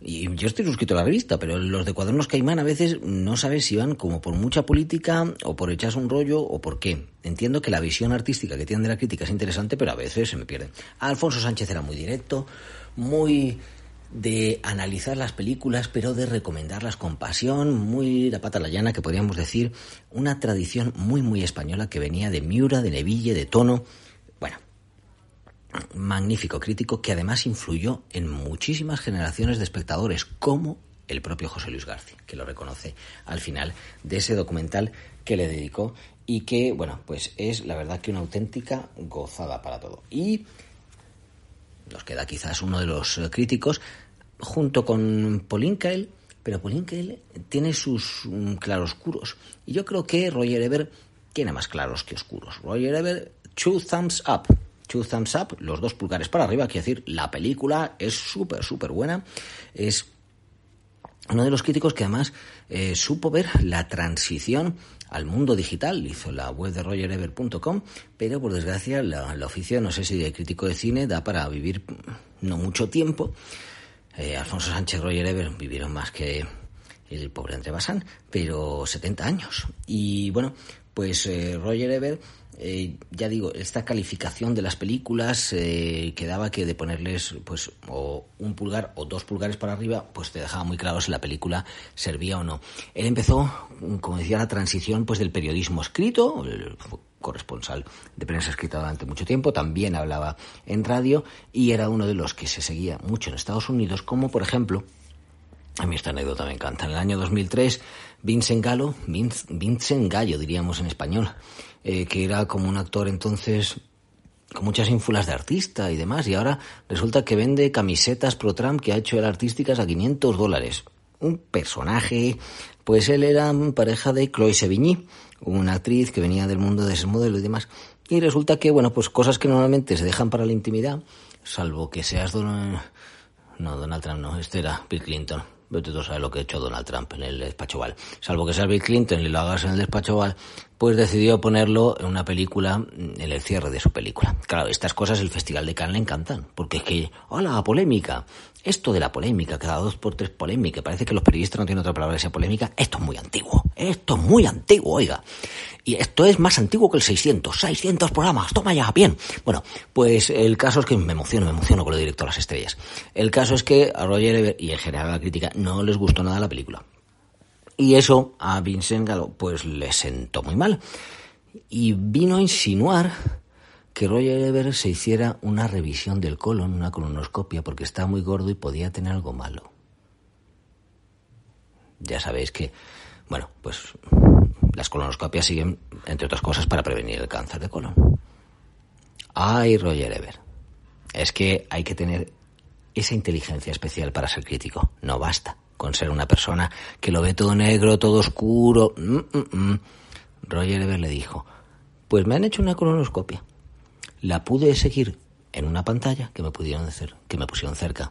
y yo estoy suscrito a la revista, pero los de Cuadernos Caimán a veces no sabes si van como por mucha política o por echarse un rollo o por qué. Entiendo que la visión artística que tienen de la crítica es interesante, pero a veces se me pierde. Alfonso Sánchez era muy directo, muy de analizar las películas, pero de recomendarlas con pasión, muy la pata la llana, que podríamos decir, una tradición muy, muy española que venía de Miura, de Neville, de Tono. Magnífico crítico que además influyó en muchísimas generaciones de espectadores, como el propio José Luis García, que lo reconoce al final de ese documental que le dedicó y que, bueno, pues es la verdad que una auténtica gozada para todo. Y nos queda quizás uno de los críticos, junto con Pauline pero Pauline tiene sus mm, claroscuros. Y yo creo que Roger Ebert tiene más claros que oscuros. Roger Ebert, two thumbs up. Two thumbs up, los dos pulgares para arriba, quiere decir, la película es súper, súper buena. Es uno de los críticos que además eh, supo ver la transición al mundo digital, hizo la web de rogerever.com, pero por desgracia la, oficio, no sé si de crítico de cine, da para vivir no mucho tiempo. Eh, Alfonso Sánchez Roger Ever vivieron más que el pobre André Bazán, pero 70 años. Y bueno, pues eh, Roger Ever eh, ya digo, esta calificación de las películas eh, quedaba que de ponerles pues o un pulgar o dos pulgares para arriba, pues te dejaba muy claro si la película servía o no. Él empezó, como decía, la transición pues del periodismo escrito, corresponsal de prensa escrita durante mucho tiempo, también hablaba en radio y era uno de los que se seguía mucho en Estados Unidos, como por ejemplo a mí esta anécdota me encanta. En el año 2003, Vincent Gallo, Vincent Gallo diríamos en español, eh, que era como un actor entonces con muchas ínfulas de artista y demás, y ahora resulta que vende camisetas pro Trump que ha hecho él artísticas a 500 dólares. Un personaje, pues él era pareja de Chloe Sevigny, una actriz que venía del mundo de ese modelo y demás. Y resulta que, bueno, pues cosas que normalmente se dejan para la intimidad, salvo que seas Donald... No, Donald Trump no, este era Bill Clinton Vete tú sabes lo que ha hecho Donald Trump en el despacho Oval. Salvo que sea Bill Clinton y lo hagas en el despacho Oval, pues decidió ponerlo en una película, en el cierre de su película. Claro, estas cosas el Festival de Cannes le encantan, porque es que, hola, polémica. Esto de la polémica, cada dos por tres polémica, parece que los periodistas no tienen otra palabra que sea polémica, esto es muy antiguo, esto es muy antiguo, oiga. Y esto es más antiguo que el 600, 600 programas, toma ya, bien. Bueno, pues el caso es que me emociono, me emociono con lo directo a las estrellas. El caso es que a Roger y en general a la crítica no les gustó nada la película. Y eso a Vincent Gallo pues le sentó muy mal. Y vino a insinuar que Roger Ebert se hiciera una revisión del colon, una colonoscopia, porque estaba muy gordo y podía tener algo malo. Ya sabéis que, bueno, pues las colonoscopias siguen, entre otras cosas, para prevenir el cáncer de colon. Ay, Roger Ebert. Es que hay que tener esa inteligencia especial para ser crítico. No basta con ser una persona que lo ve todo negro, todo oscuro. Mm, mm, mm. Roger Ebert le dijo, pues me han hecho una colonoscopia. La pude seguir en una pantalla que me pudieron hacer, que me pusieron cerca.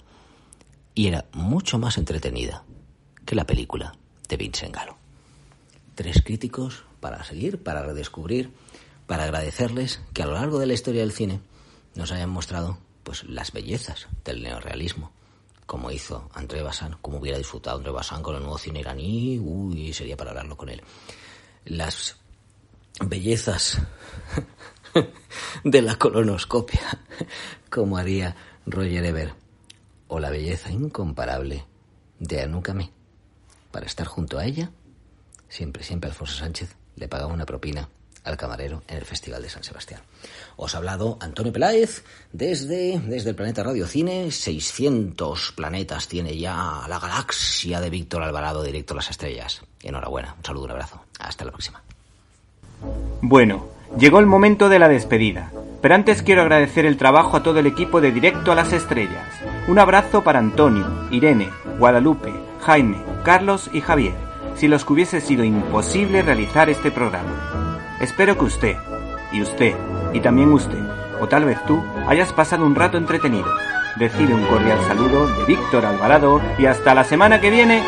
Y era mucho más entretenida que la película de Vincent Gallo. Tres críticos para seguir, para redescubrir, para agradecerles que a lo largo de la historia del cine nos hayan mostrado pues las bellezas del neorealismo como hizo André Bazin, como hubiera disfrutado André Bazin con el nuevo cine iraní, uy, sería para hablarlo con él. Las bellezas de la colonoscopia, como haría Roger Ebert, o la belleza incomparable de Anukame. Para estar junto a ella, siempre, siempre Alfonso Sánchez le pagaba una propina al camarero en el Festival de San Sebastián. Os ha hablado Antonio Peláez desde, desde el planeta Radio Cine. 600 planetas tiene ya la galaxia de Víctor Alvarado, directo a las estrellas. Enhorabuena, un saludo, un abrazo. Hasta la próxima. Bueno, llegó el momento de la despedida. Pero antes quiero agradecer el trabajo a todo el equipo de Directo a las Estrellas. Un abrazo para Antonio, Irene, Guadalupe, Jaime, Carlos y Javier, si los que hubiese sido imposible realizar este programa. Espero que usted, y usted, y también usted, o tal vez tú, hayas pasado un rato entretenido. Recibe un cordial saludo de Víctor Alvarado y hasta la semana que viene